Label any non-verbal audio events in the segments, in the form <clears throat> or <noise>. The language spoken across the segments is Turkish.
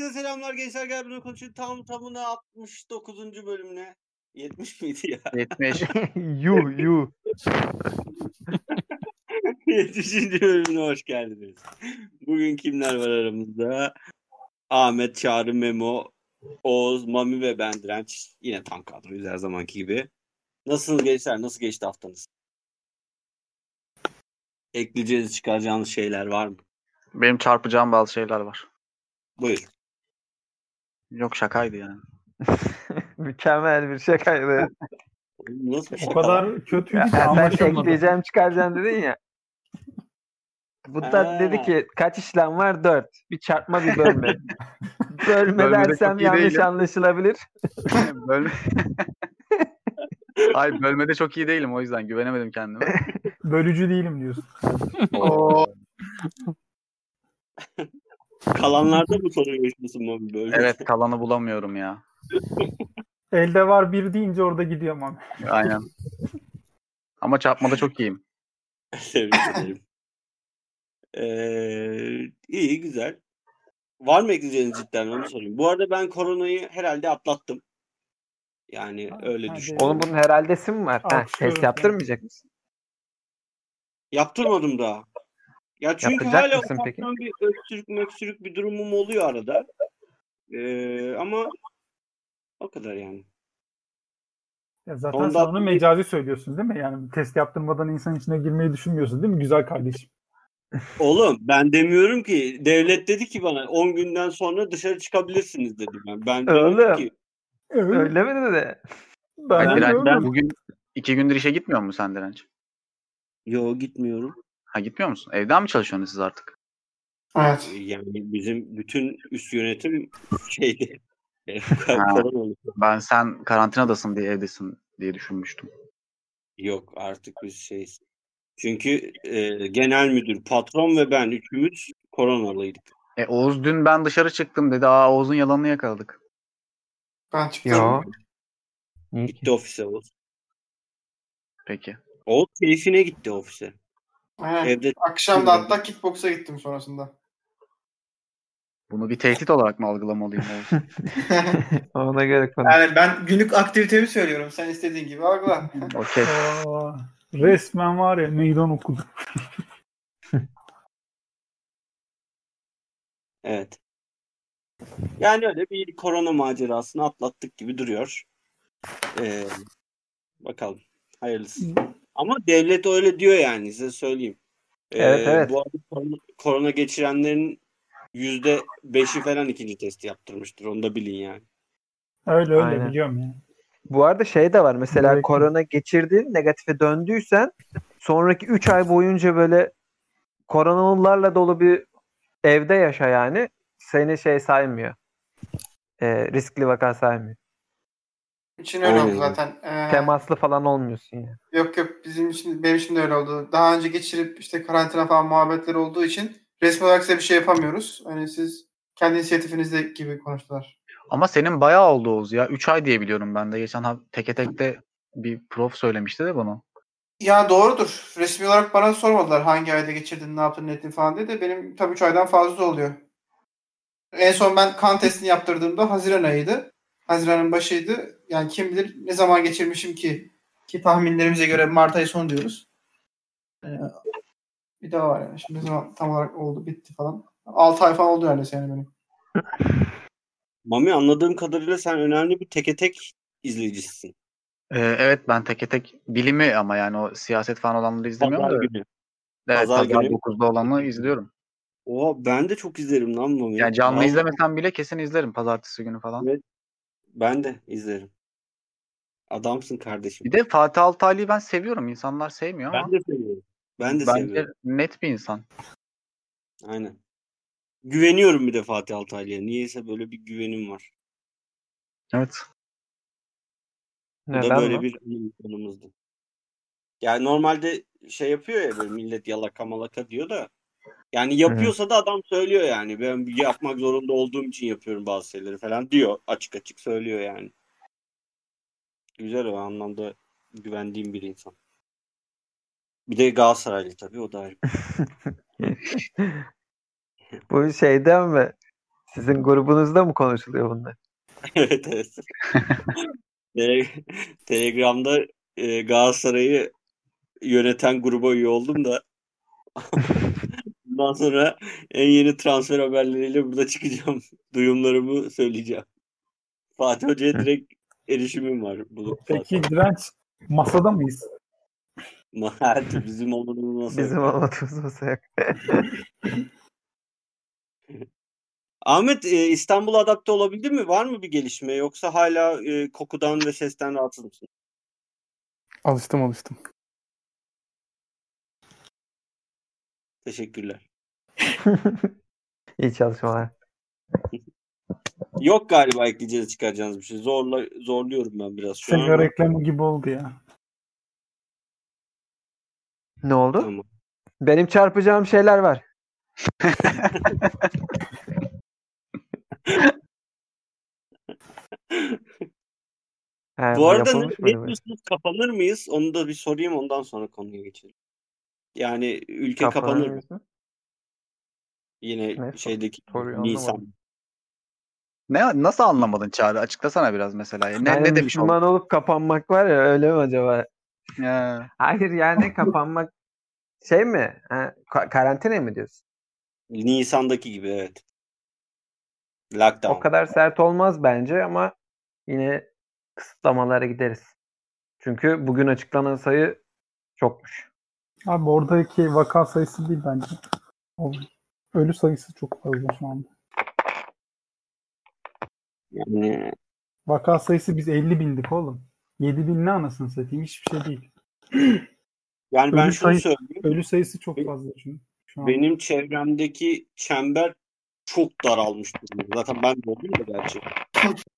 Herkese selamlar gençler gel bunu konuşun tam tamına 69. bölümüne 70 miydi ya? 70. <laughs> yu yu. <laughs> 70. bölümüne hoş geldiniz. Bugün kimler var aramızda? Ahmet, Çağrı, Memo, Oğuz, Mami ve ben Direnç. Yine tam kadroyuz her zamanki gibi. Nasılsınız gençler? Nasıl geçti haftanız? Ekleyeceğiniz, çıkaracağınız şeyler var mı? Benim çarpacağım bazı şeyler var. Buyur. Yok şakaydı yani. <laughs> Mükemmel bir şakaydı. Nasıl O kadar Ya, ki sen anlaşılmadı. ekleyeceğim çıkaracağım dedin ya. <laughs> Bu da Ha. dedi ki kaç işlem var? Dört. Bir çarpma bir bölme. <laughs> bölme dersem yanlış değilim. anlaşılabilir. Bölme... Hayır bölmede çok iyi değilim o yüzden güvenemedim kendime. Bölücü değilim diyorsun. Oo. Kalanlarda mı sorun yaşıyorsun Mami böyle? evet kalanı bulamıyorum ya. <laughs> Elde var bir deyince orada gidiyorum abi. Aynen. Ama çarpmada çok iyiyim. <laughs> Tebrik ederim. Ee, iyi güzel. Var mı ekleyeceğiniz cidden onu sorayım. Bu arada ben koronayı herhalde atlattım. Yani Ha, öyle düşün. Oğlum bunun herhaldesi mi var? Ha, test yaptırmayacak mısın? Yaptırmadım daha. Ya çünkü Yapacak hala mısın peki? bir öksürük möksürük bir durumum oluyor arada. Ee, ama o kadar yani. Ya zaten Ondan sen onu mecazi söylüyorsun değil mi? Yani test yaptırmadan insan içine girmeyi düşünmüyorsun değil mi güzel kardeşim? Oğlum ben demiyorum ki devlet dedi ki bana 10 günden sonra dışarı çıkabilirsiniz dedi ben. Ben Oğlum. ki Öyle. Öyle mi dedi? Ben, Ben- Direnç, ben- bugün iki gündür işe gitmiyor musun sen Direnç? yo gitmiyorum. Ha gitmiyor musun? Evden mi çalışıyorsunuz siz artık? Evet. Yani bizim bütün üst yönetim <laughs> şeydi. Ha. Koronalı. Ben sen karantinadasın diye evdesin diye düşünmüştüm. Yok artık biz şeyiz. Çünkü e, genel müdür, patron ve ben üçümüz koronalıydık. E Oğuz dün ben dışarı çıktım dedi. Aa Oğuz'un yalanını yakaladık. Ben çıktım. Yo. Gitti ofise Oğuz. Peki. Oğuz keyfine gitti ofise. Evde Akşam da hatta kickboksa gittim sonrasında. Bunu bir tehdit olarak mı algılamalıyım? <laughs> Ona göre konuş. yani ben günlük aktivitemi söylüyorum. Sen istediğin gibi algıla. <laughs> Okey. Aa, resmen var ya meydan okudu. <laughs> Evet. Yani öyle bir korona macerasını atlattık gibi duruyor. Ee, bakalım. Hayırlısı. Ama devlet öyle diyor yani size söyleyeyim. Ee, Evet, evet. Bu arada korona, korona geçirenlerin yüzde beşi falan ikinci testi yaptırmıştır. Onu da bilin yani. Öyle öyle Aynen. biliyorum ya. Bu arada şey de var. Mesela Evet. korona geçirdin, negatife döndüysen sonraki 3 ay boyunca böyle koronalılarla dolu bir evde yaşa yani. Seni şey saymıyor. Ee, riskli vaka saymıyor. İçin öyle oldu zaten. Ee, Temaslı falan olmuyorsun yani. yok yok bizim için benim için de öyle oldu. Daha önce geçirip işte karantina falan muhabbetleri olduğu için resmi olarak size bir şey yapamıyoruz. Hani siz kendi inisiyatifinizde gibi konuştular. Ama senin bayağı oldu Oğuz ya. 3 ay diye biliyorum ben de. Geçen ha- teke tekte bir prof söylemişti de bunu. Ya doğrudur. Resmi olarak bana sormadılar hangi ayda geçirdin, ne yaptın, ne ettin falan diye de benim tabii 3 aydan fazla oluyor. En son ben kan testini yaptırdığımda Haziran ayıydı. Haziran'ın başıydı. Yani kim bilir ne zaman geçirmişim ki ki tahminlerimize göre Mart ayı sonu diyoruz. Ee, bir daha var yani. Şimdi ne zaman tam olarak oldu, bitti falan. 6 ay falan oldu neredeyse yani benim. Mami anladığım kadarıyla sen önemli bir teke tek izleyicisisin. Ee, evet ben teke tek bilimi ama yani o siyaset falan olanları izlemiyorum Pazar da. günü. Evet, Pazar pazar günü. 9'da olanı izliyorum. Oha ben de çok izlerim lan Mami. Yani canlı Vallahi izlemesem bile kesin izlerim pazartesi günü falan. Evet. Ben de izlerim. Adamsın kardeşim. Bir de Fatih Altaylı'yı ben seviyorum. İnsanlar sevmiyor ama Ben de seviyorum. Ben de bence seviyorum. net bir insan. Aynen. Güveniyorum bir de Fatih Altaylı'ya. Niyeyse böyle bir güvenim var. Evet. Bu da Neden böyle bu? bir insanımızdı. Yani normalde şey yapıyor ya böyle millet yalaka malaka diyor da yani yapıyorsa da adam söylüyor yani. Ben yapmak zorunda olduğum için yapıyorum bazı şeyleri falan diyor. Açık açık söylüyor yani. Güzel o anlamda güvendiğim bir insan. Bir de Galatasaraylı tabii o da ayrı. <laughs> Bu şeyden mi? Sizin grubunuzda mı konuşuluyor bunlar? <laughs> evet evet. Tele- Telegram'da e, Galatasaray'ı yöneten gruba üye oldum da <laughs> bundan sonra en yeni transfer haberleriyle burada çıkacağım. Duyumlarımı söyleyeceğim. Fatih Hoca'ya direkt erişimim var. Bu Peki direnç masada mıyız? Hadi <laughs> bizim olduğumuz nasıl? Bizim olmadığımız masa yok. Ahmet e, İstanbul'a adapte olabildin mi? Var mı bir gelişme? Yoksa hala e, kokudan ve sesten rahatsız mısın? Alıştım alıştım. Teşekkürler. <laughs> İyi çalışmalar. <laughs> Yok galiba ekleyeceğiz çıkaracağınız bir şey. Zorla zorluyorum ben biraz şu an. Sigara ama reklamı gibi oldu ya. Ne oldu? Tamam. Benim çarpacağım şeyler var. <laughs> He, Bu arada ne, yapılmış diyorsunuz? Kapanır mıyız? Onu da bir sorayım ondan sonra konuya geçelim. Yani ülke Kapanır kapanır mı? Yine Ne? şeydeki Soruyu Nisan. anlamadım. Ne nasıl anlamadın Çağrı? Açıklasana biraz mesela. Ne, Yani ne demiş? Müslüman olup kapanmak var ya öyle mi acaba? Ya, Hayır yani kapanmak <laughs> şey mi? Ha, ka- karantina mı diyorsun? Nisan'daki gibi evet. Lockdown. O kadar sert olmaz bence ama yine kısıtlamalara gideriz. Çünkü bugün açıklanan sayı çokmuş. Abi oradaki vaka sayısı değil bence. Ölü sayısı çok fazla şu anda. Yani Vaka sayısı biz 50 bindik oğlum. 7 bin ne anasını satayım hiçbir şey değil. <clears throat> yani ben Ölü şunu sayı- söyleyeyim. Ölü sayısı çok fazla çünkü. Şu an. Benim çevremdeki çember çok daralmış durumda. Zaten ben de oldum da gerçi.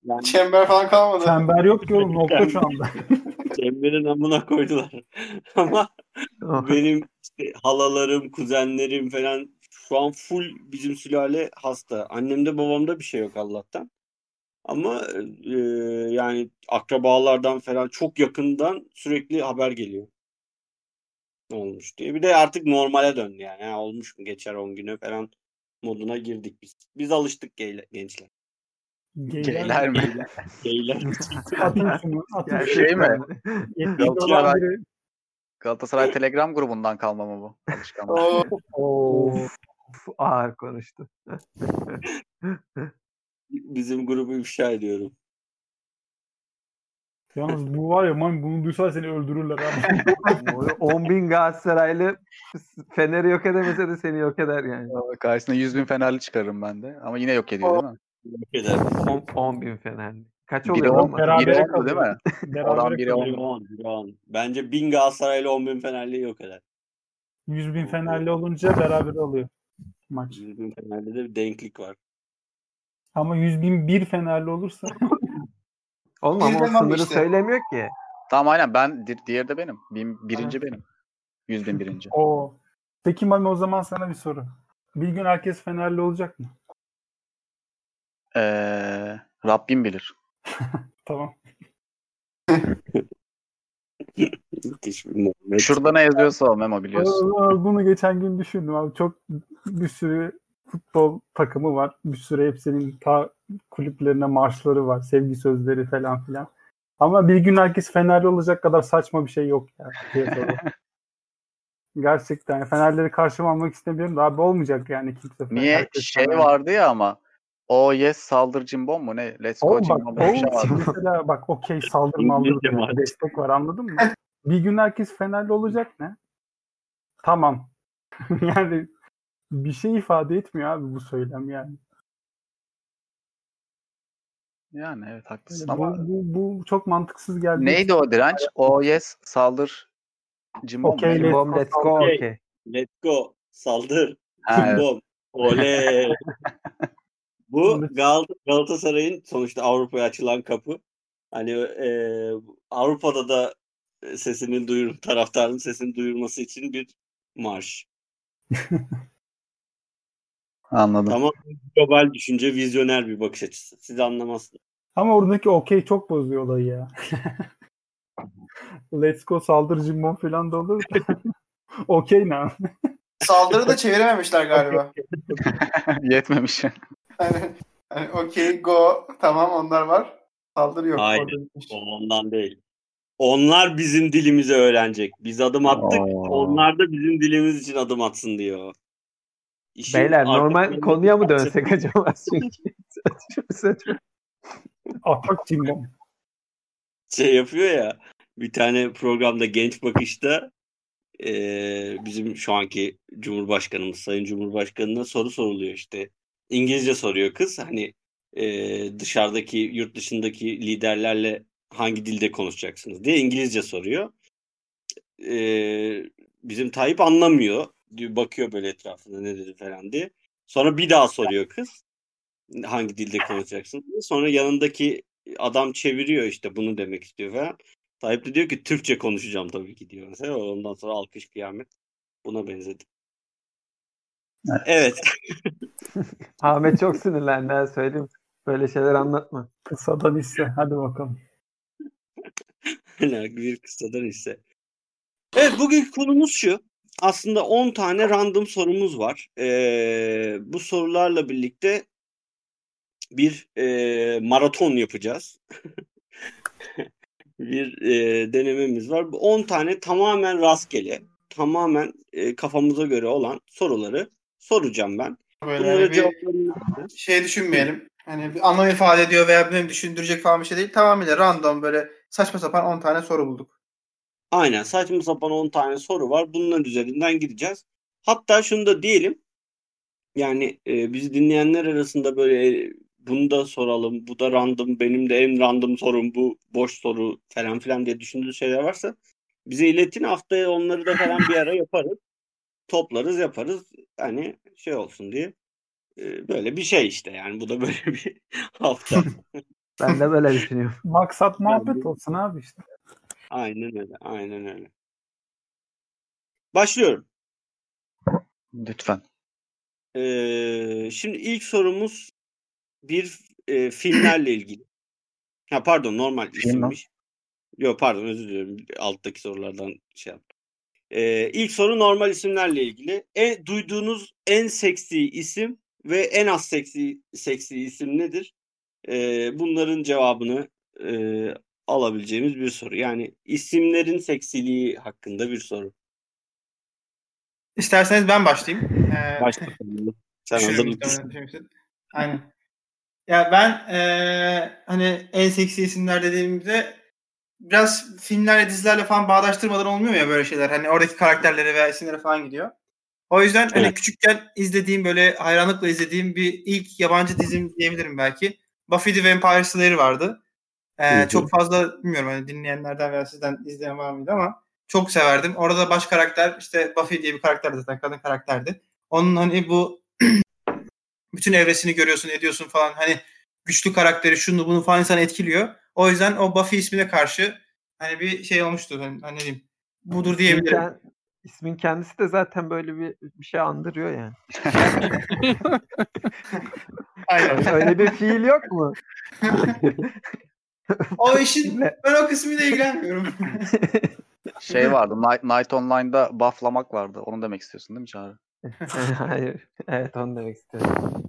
Yani Çember falan kalmadı. Çember yok ki oğlum nokta şu anda. <laughs> çemberin amına koydular. <laughs> Ama benim işte halalarım, kuzenlerim falan şu an full bizim sülale hasta. Annemde babamda bir şey yok Allah'tan. Ama e, yani akrabalardan falan çok yakından sürekli haber geliyor. Ne olmuş diye. Bir de artık normale döndü yani. Ha, olmuş mu geçer 10 güne falan moduna girdik biz. Biz alıştık geyle- gençler. Geyler mi? Geyler. Atın şunu. Atın Yani <laughs> şunu. Şey mi? Biri- Galatasaray Telegram grubundan kalma mı bu? Alışkanlık. Of, ağır konuştu. <laughs> Bizim grubu ifşa ediyorum. Yalnız bu var ya man bunu duysa seni öldürürler abi. <laughs> 10 bin Galatasaraylı Fener'i yok edemese de seni yok eder yani. Karşısına 100 bin Fenerli çıkarırım ben de. Ama yine yok ediyor değil mi? Yok eder. 10, bin Fenerli. Kaç Biri oluyor on, lan? beraber- biri Berabere ondu değil mi? Olan biri kalıyor. Biri on, biri on. Bence 1000 Galatasaraylı 10 bin Fenerli yok eder. 100 bin Fenerli olunca beraber oluyor maç. 100 bin Fenerli de bir denklik var. Ama 100 bin bir Fenerli olursa <laughs> Oğlum ama o sınırı işte. söylemiyor ki. Tamam aynen ben di- diğeri de benim. Bin, birinci benim. 100 bin birinci. <laughs> o. Peki Mami o zaman sana bir soru. Bir gün herkes Fenerli olacak mı? Ee, Rabbim bilir. <laughs> Tamam. Müthiş bir Muhammed. Şurada ne yazıyorsa o Memo biliyorsun. Aa, Bunu geçen gün düşündüm abi. Çok bir sürü futbol takımı var. Bir sürü hepsinin ta kulüplerine marşları var. Sevgi sözleri falan filan. Ama bir gün herkes Fenerli olacak kadar saçma bir şey yok ya. piyasada. <laughs> Gerçekten Fenerleri karşıma almak istemiyorum da abi olmayacak yani kimse. Niye? Herkes Şey Fenerli. vardı ya ama. O yes saldır cimbom mu ne? Let's go bak, cimbom bir şey <laughs> mesela bak okey saldırma aldır İngilizce diyor. var. destek var anladın mı? Bir gün herkes Fenerli olacak ne? Tamam. <laughs> yani bir şey ifade etmiyor abi bu söylem yani. Yani evet haklısın bu, ama bu, bu çok mantıksız geldi. neydi o direnç? O yes saldır cimbom? Okey, neydi? let's go, let's go okay. okay. Let's go. Saldır. Ha, evet. Bom. Oley. <laughs> Bu. Gal Galatasaray'ın sonuçta Avrupa'ya açılan kapı. Hani e, Avrupa'da da sesinin duyur taraftarın sesini duyurması için bir marş. <laughs> Anladım. Ama global düşünce, vizyoner bir bakış açısı. Siz anlamazsınız. Ama oradaki okey çok bozuyor olayı ya. <laughs> Let's go saldır cimbom falan da olur <laughs> okey ne? <laughs> Saldırı da çevirememişler galiba. Yetmemiş. hani, hani okey go tamam onlar var. Saldırı yok. Bitmiş. O Ondan değil. Onlar bizim dilimizi öğrenecek. Biz adım attık. Oo. Onlar da bizim dilimiz için adım atsın diyor. İşin Beyler normal konuya mı dönsek acaba? <laughs> Çünkü. <laughs> Atak cimbom. şey yapıyor ya bir tane programda Genç Bakış'ta eee, bizim şu anki Cumhurbaşkanımız Sayın Cumhurbaşkanı'na soru soruluyor işte. İngilizce soruyor kız hani eee, dışarıdaki yurt dışındaki liderlerle hangi dilde konuşacaksınız diye İngilizce soruyor. Eee, bizim Tayyip anlamıyor. Diyor, Bakıyor böyle etrafında ne dedi falan diye. Sonra bir daha soruyor kız. Hangi dilde konuşacaksın diye. Sonra yanındaki adam çeviriyor işte bunu demek istiyor falan. Tayyip de diyor ki Türkçe konuşacağım tabii ki diyor. Mesela ondan sonra alkış kıyamet. Buna benzedi. Evet. <laughs> Ahmet çok sinirlendi ha söyleyeyim. Böyle şeyler anlatma. Kısadan hisse. Hadi bakalım. <laughs> Bir kısadan ise. Evet bugünkü konumuz şu. Aslında 10 tane random sorumuz var. Ee, bu sorularla birlikte bir e, maraton yapacağız. <laughs> bir e, denememiz var. Bu 10 tane tamamen rastgele, tamamen e, kafamıza göre olan soruları soracağım ben. Böyle Bunları hani bir cevaplarını şey düşünmeyelim. Hani bir anlam ifade ediyor veya benim düşündürecek falan bir şey değil. Tamamıyla random böyle saçma sapan 10 tane soru bulduk. Aynen saçma sapan 10 tane soru var. Bunların üzerinden gideceğiz. Hatta şunu da diyelim. Yani e, bizi dinleyenler arasında böyle e, bunu da soralım. Bu da random. Benim de en random sorum bu. Boş soru falan filan diye düşündüğünüz şeyler varsa bize iletin. Haftaya onları da falan bir ara yaparız. Toplarız yaparız. Hani şey olsun diye. E, böyle bir şey işte yani. Bu da böyle bir <laughs> hafta. Ben de böyle düşünüyorum. Maksat muhabbet olsun abi işte. Aynen öyle. Aynen öyle. Başlıyorum. Lütfen. Ee, şimdi ilk sorumuz bir e, filmlerle ilgili. Ha pardon normal Film mi? isimmiş. Yok pardon özür dilerim. Alttaki sorulardan şey yaptım. Ee, ilk soru normal isimlerle ilgili. En, duyduğunuz en seksi isim ve en az seksi seksi isim nedir? Ee, bunların cevabını e, alabileceğimiz bir soru. Yani isimlerin seksiliği hakkında bir soru. İsterseniz ben başlayayım. Ee, Başla. <laughs> Sen hazırlıklısın. Aynen. Ya ben eee, hani en seksi isimler dediğimde biraz filmlerle dizilerle falan bağdaştırmadan olmuyor ya böyle şeyler. Hani oradaki karakterlere veya isimlere falan gidiyor. O yüzden hani Evet. küçükken izlediğim böyle hayranlıkla izlediğim bir ilk yabancı dizim diyebilirim belki. Buffy the Vampire Slayer vardı. Hı. çok fazla bilmiyorum hani dinleyenlerden veya sizden izleyen var mıydı ama çok severdim. Orada baş karakter işte Buffy diye bir karakterdi zaten kadın karakterdi. Onun hani bu <clears throat> bütün evresini görüyorsun, ediyorsun falan. Hani güçlü karakteri, şunu bunu falan insanı etkiliyor. O yüzden o Buffy ismine karşı hani bir şey olmuştu. Hani, hani ne diyeyim? Budur diyebilirim. İsmin, kend- ismin kendisi de zaten böyle bir, bir şey andırıyor yani. Aynen. <laughs> Öyle bir fiil yok mu? <laughs> o işin ben o kısmıyla ilgilenmiyorum. <laughs> Şey vardı. Night, Night Online'da bufflamak vardı. Onu demek istiyorsun değil mi Çağrı? <laughs> Hayır. Evet onu demek istiyorum.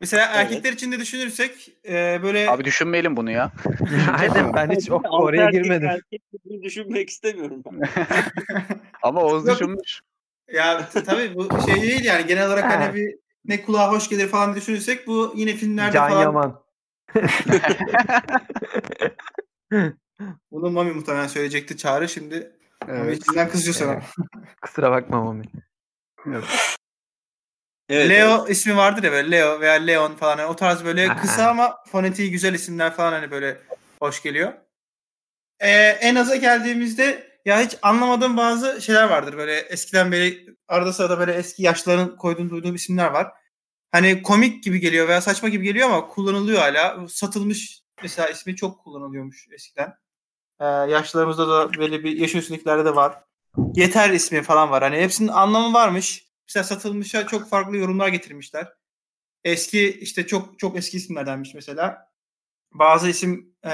Mesela Evet. erkekler için de düşünürsek e, böyle Abi düşünmeyelim bunu ya. <laughs> Aynen ben hiç o- oraya erkek girmedim. erkek düşünmek istemiyorum ben. Ama Oğuz düşünmüş. ya tabii bu şey değil yani genel olarak hani bir ne kulağa hoş gelir falan düşünürsek bu yine filmlerde Can falan Yaman. <laughs> bunu Mami muhtemelen söyleyecekti Çağrı şimdi Mami Evet. içinden kızıyor sana. Evet. <laughs> Kusura bakma Mami. Evet, Leo evet. ismi vardır ya böyle Leo veya Leon falan. Yani o tarz böyle kısa ama fonetiği güzel isimler falan hani böyle hoş geliyor. Ee, en aza geldiğimizde ya hiç anlamadığım bazı şeyler vardır. Böyle eskiden beri arada sırada böyle eski yaşlıların koyduğunu duyduğum isimler var. Hani komik gibi geliyor veya saçma gibi geliyor ama kullanılıyor hala. Satılmış mesela ismi çok kullanılıyormuş eskiden. Ee, yaşlılarımızda da böyle bir yaş üstündekilerde de var. Yeter ismi falan var. Hani hepsinin anlamı varmış. Mesela satılmışa çok farklı yorumlar getirmişler. Eski işte çok çok eski isimlerdenmiş mesela. Bazı isim e,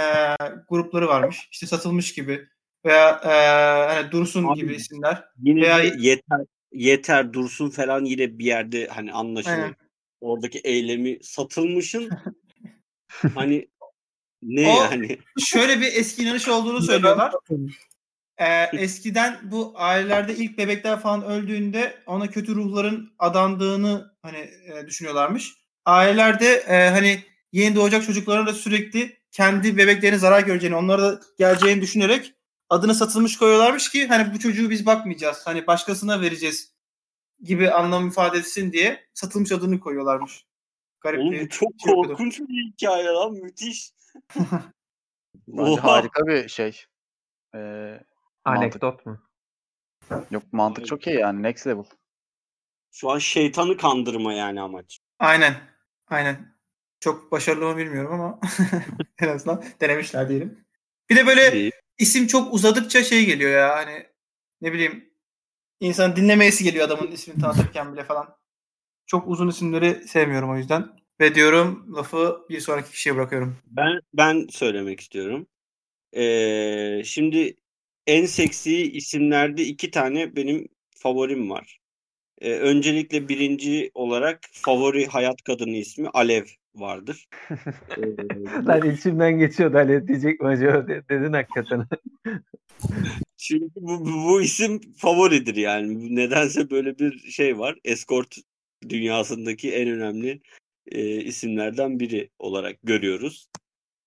grupları varmış. İşte satılmış gibi veya e, hani Dursun Abi, gibi isimler. Yine Veya- yeter yeter dursun falan yine bir yerde hani anlaşılır. Aynen. Oradaki eylemi satılmışın <laughs> hani ne O- yani? Şöyle bir eski inanış olduğunu söylüyorlar. Ee, eskiden bu ailelerde ilk bebekler falan öldüğünde ona kötü ruhların adandığını hani e, düşünüyorlarmış. Ailelerde e, hani yeni doğacak çocuklara da sürekli kendi bebeklerine zarar göreceğini, onlara da geleceğini düşünerek adını satılmış koyuyorlarmış ki hani bu çocuğu biz bakmayacağız. Hani başkasına vereceğiz gibi anlam ifade etsin diye satılmış adını koyuyorlarmış. Garip Oğlum bir bu çok şey okudum. korkunç bir hikaye lan müthiş. <laughs> Bence harika bir şey. Ee, mantık. Anekdot mu? Yok mantık çok iyi yani. Next level. Şu an şeytanı kandırma yani amaç. Aynen. Aynen. Çok başarılı mı bilmiyorum ama <laughs> en azından denemişler diyelim. Bir de böyle İyi. isim çok uzadıkça şey geliyor ya hani ne bileyim insan dinlemeyesi geliyor adamın ismini tanıtırken bile falan. Çok uzun isimleri sevmiyorum o yüzden. Ve diyorum lafı bir sonraki kişiye bırakıyorum. Ben ben söylemek istiyorum. Ee, şimdi en seksi isimlerde iki tane benim favorim var. Ee, öncelikle birinci olarak favori hayat kadını ismi Alev vardır. <laughs> Ee, <laughs> Lan içimden geçiyordu Alev diyecek mi acaba de- dedin hakikaten. <laughs> Çünkü bu, bu, bu isim favoridir yani. Nedense böyle bir şey var. Escort dünyasındaki en önemli e, isimlerden biri olarak görüyoruz.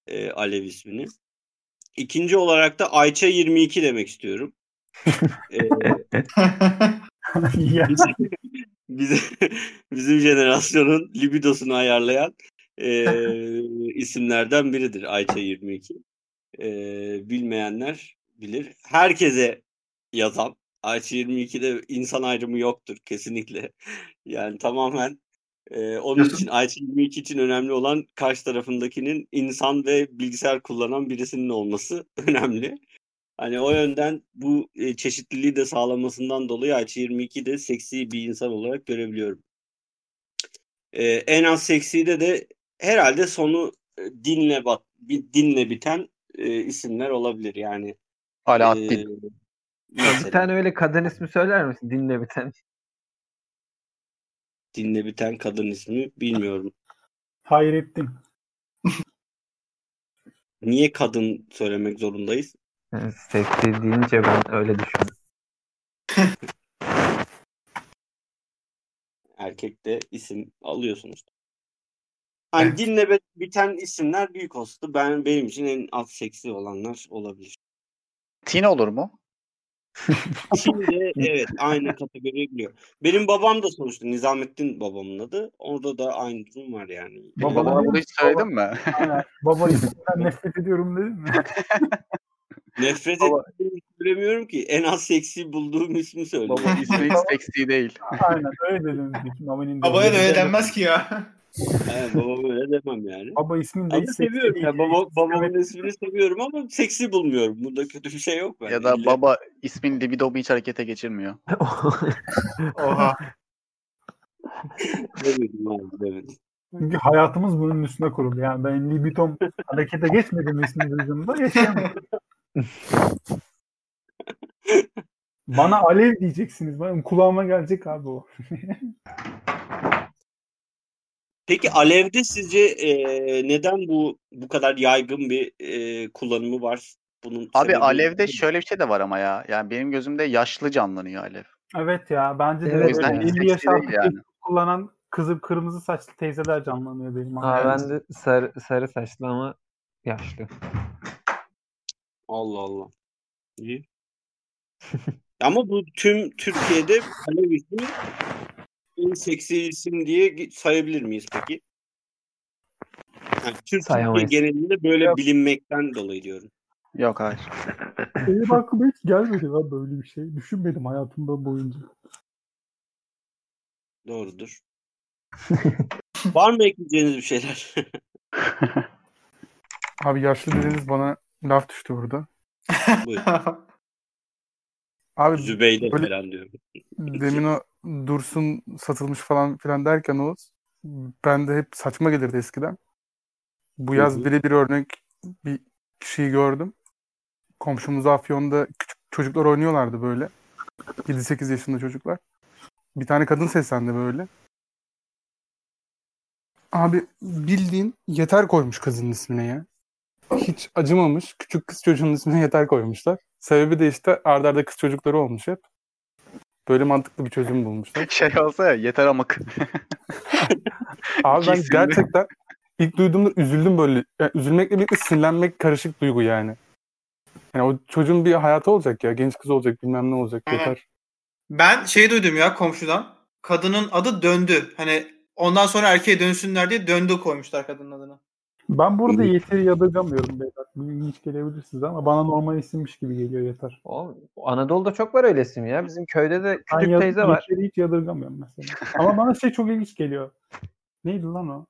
E, Alev ismini. İkinci olarak da Ayça 22 demek istiyorum. E, bizim, bizim, bizim jenerasyonun libidosunu ayarlayan e, isimlerden biridir Ayça 22. E, bilmeyenler bilir. Herkese yazan Ayça 22'de insan ayrımı yoktur kesinlikle. <laughs> Yani tamamen e, onun için Ayça 22 için önemli olan karşı tarafındakinin insan ve bilgisayar kullanan birisinin olması <laughs> önemli. Hani o yönden bu e, çeşitliliği de sağlamasından dolayı Ayça 22'yi de seksi bir insan olarak görebiliyorum. E, en az sekside de herhalde sonu e, dinle bat, bir dinle biten e, isimler olabilir yani. Alaaddin. E, bir tane öyle kadın ismi söyler misin? Dinle bir tane. dinle biten kadın ismi bilmiyorum. Hayrettin. Niye kadın söylemek zorundayız? Seksi deyince ben öyle düşündüm. Erkek de isim alıyorsunuz. Hani Evet. dinle be- biten isimler büyük olsa da ben benim için en az seksi olanlar olabilir. Tin olur mu? <laughs> Şimdi evet aynı kategoriye giriyor. Benim babam da sonuçta Nizamettin babamın adı. Orada da aynı durum var yani. Baba- Bana bunu hiç söyledin mi? Baba <laughs> isminden nefret ediyorum dedin mi? <laughs> Nefret ettiğimi söylemiyorum ki. En az seksi bulduğum ismi söylüyorum. Baba ismi hiç seksi değil. Aynen öyle dedim. Babaya da öyle denmez ki ya. Evet, babam öyle demem yani. Baba ismin de seviyorum. değil. Yani baba, babamın ismini seviyorum ama seksi bulmuyorum. Bunda kötü bir şey yok bence. Ya da İlle- baba ismin libidomu hiç harekete geçirmiyor. <laughs> Oha. <laughs> Abi, demedim. Çünkü hayatımız bunun üstüne kurulu. Yani ben libitom harekete geçmediğim ismini duyduğumda yaşayamam. <laughs> Bana alev diyeceksiniz. Benim kulağıma gelecek abi o. Peki Alev'de sizce e, neden bu bu kadar yaygın bir e, kullanımı var? Bunun Abi Alev'de şöyle bir şey de var ama ya. Yani benim gözümde yaşlı canlanıyor Alev. Evet ya bence de Evet hiç 50 yaş seksi değil altı yani. kullanan kızı kırmızı saçlı teyzeler canlanıyor benim. Aa, ben de sarı, sarı saçlı ama yaşlı. Allah Allah. İyi. <laughs> Ama bu tüm Türkiye'de Alev ismi en seksi isim diye sayabilir miyiz peki? Yani Türkiye Sayamayız. genelinde böyle Yok. bilinmekten dolayı diyorum. Yok hayır. Benim aklıma hiç gelmedi lan böyle bir şey. Düşünmedim hayatımda boyunca. Doğrudur. <laughs> Var mı ekleyeceğiniz bir şeyler? <laughs> Abi yaşlı dediniz bana laf düştü burada. Buyurun. <laughs> Abi Zübeyde Böyle- falan diyorum. demin o Dursun satılmış falan filan derken Oğuz ben de hep saçma gelirdi eskiden. Bu yaz birebir örnek bir kişiyi gördüm. Komşumuz Afyon'da küçük çocuklar oynuyorlardı böyle. 7-8 yaşında çocuklar. Bir tane kadın seslendi böyle. Abi bildiğin yeter koymuş kızın ismine ya. Hiç acımamış. Küçük kız çocuğunun ismine yeter koymuşlar. Sebebi de işte ardarda arda kız çocukları olmuş hep. Böyle mantıklı bir çözüm bulmuşlar. <laughs> Şey olsa ya yeter amık. <laughs> Abi ben gerçekten ilk duyduğumda üzüldüm böyle. Yani üzülmekle birlikte sinirlenmek karışık duygu yani. Yani o çocuğun bir hayatı olacak ya. Genç kız olacak bilmem ne olacak yeter. Ben şey duydum ya komşudan. Kadının adı döndü. Hani ondan sonra erkeğe dönsünler diye döndü koymuşlar kadının adını. Ben burada yeteri yadırgamıyorum beyler. İlginç gelebilir size ama bana normal isimmiş gibi geliyor yeter. Oğlum, Anadolu'da çok var öyle isim ya. Bizim köyde de Ben küçük yad- teyze var. Yeteri hiç yadırgamıyorum mesela. ama bana şey çok ilginç geliyor. Neydi lan o?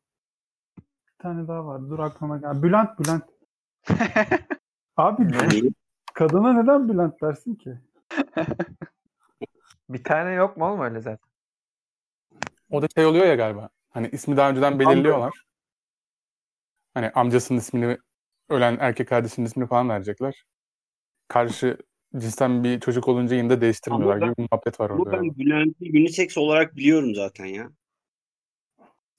Bir tane daha var. Dur aklıma gel. Bülent Bülent. <laughs> Abi kadına neden Bülent dersin ki? <laughs> Bir tane yok mu oğlum öyle zaten? O da şey oluyor ya galiba. Hani ismi daha önceden belirliyorlar. Hani amcasının ismini ölen erkek kardeşinin ismini falan verecekler. Karşı cinsten bir çocuk olunca yine de değiştirmiyorlar Ama ben- gibi bir muhabbet var Bu orada. ben galiba. Bülent'i unisex olarak biliyorum zaten ya.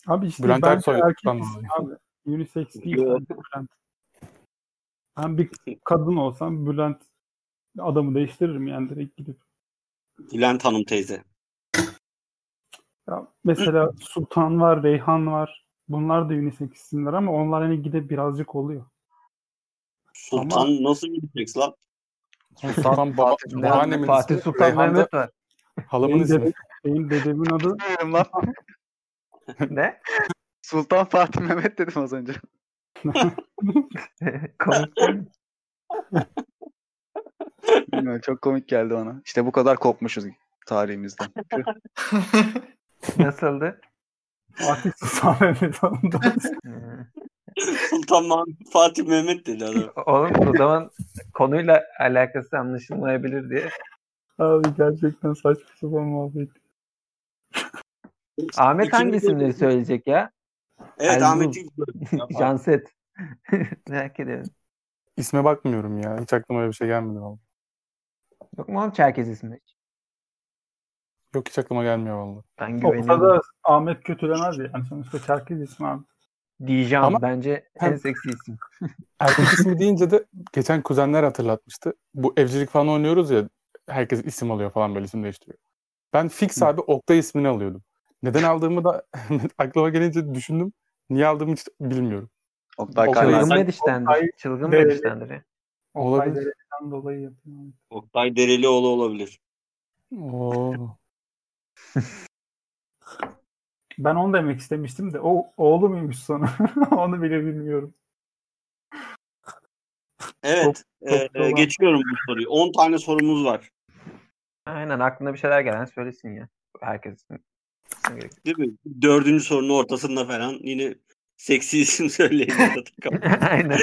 Abi işte Bülent Ersoy erkek abi. Unisex değil Bülent. Ben bir kadın olsam Bülent adamı değiştiririm yani direkt gidip. Bülent Hanım teyze. Ya mesela Sultan var, Reyhan var. Bunlar da unisex isimler ama onlar hani gidip birazcık oluyor. Sultan nasıl unisex lan? Sultan baba, Fatih- Ne- babaannemin Fatih ismi, Sultan Mehmet var. halamın Benim, ismi. dede, benim dedemin adı <laughs> lan. <laughs> ne? Sultan Fatih Mehmet dedim az önce. <laughs> Komik? Bilmiyorum, çok komik geldi bana. İşte bu kadar kopmuşuz tarihimizden. Nasıldı? Fatih Sultan Mehmet ondan. <laughs> Sultan Mahmut Fatih Mehmet dedi adam. Oğlum o zaman konuyla alakası anlaşılmayabilir diye. Abi gerçekten saçma sapan muhabbet. <laughs> Ahmet hangi isimleri söyleyecek ya? Evet Erzurum. Ahmet'i Janset. Merak ediyorum. İsme bakmıyorum ya. Hiç aklıma öyle bir şey gelmedi vallahi. Yok mu oğlum Çerkez ismi? Yok hiç aklıma gelmiyor vallahi. Ben güveniyorum. da Ahmet kötülemez yani. Sonuçta Çerkez ismi abi. Dijan Ama- bence en seksi isim. <laughs> Erkek ismi deyince de geçen kuzenler hatırlatmıştı. Bu evcilik falan oynuyoruz ya herkes isim alıyor falan böyle isim değiştiriyor. Ben fix abi Oktay ismini alıyordum. Neden aldığımı da <laughs> aklıma gelince düşündüm. Niye aldığımı hiç bilmiyorum. Oktay. Çılgın Mediş'tendir. Oktay Çılgın Dereli. Mediş'tendir ya. Oktay Olabilir. Dere'den dolayı yapıyor. Oktay Derelioğlu olabilir. Oo. Ben onu demek istemiştim de o oğlu muymuş sonra? <laughs> onu bile bilmiyorum. Evet. Çok- e, dolan. geçiyorum bu soruyu. 10 tane sorumuz var. Aynen aklına bir şeyler gelen söylesin ya. Herkes için. gerek. Değil mi? Dördüncü sorunun ortasında falan yine seksi isim <laughs> söyleyin. <laughs> Aynen.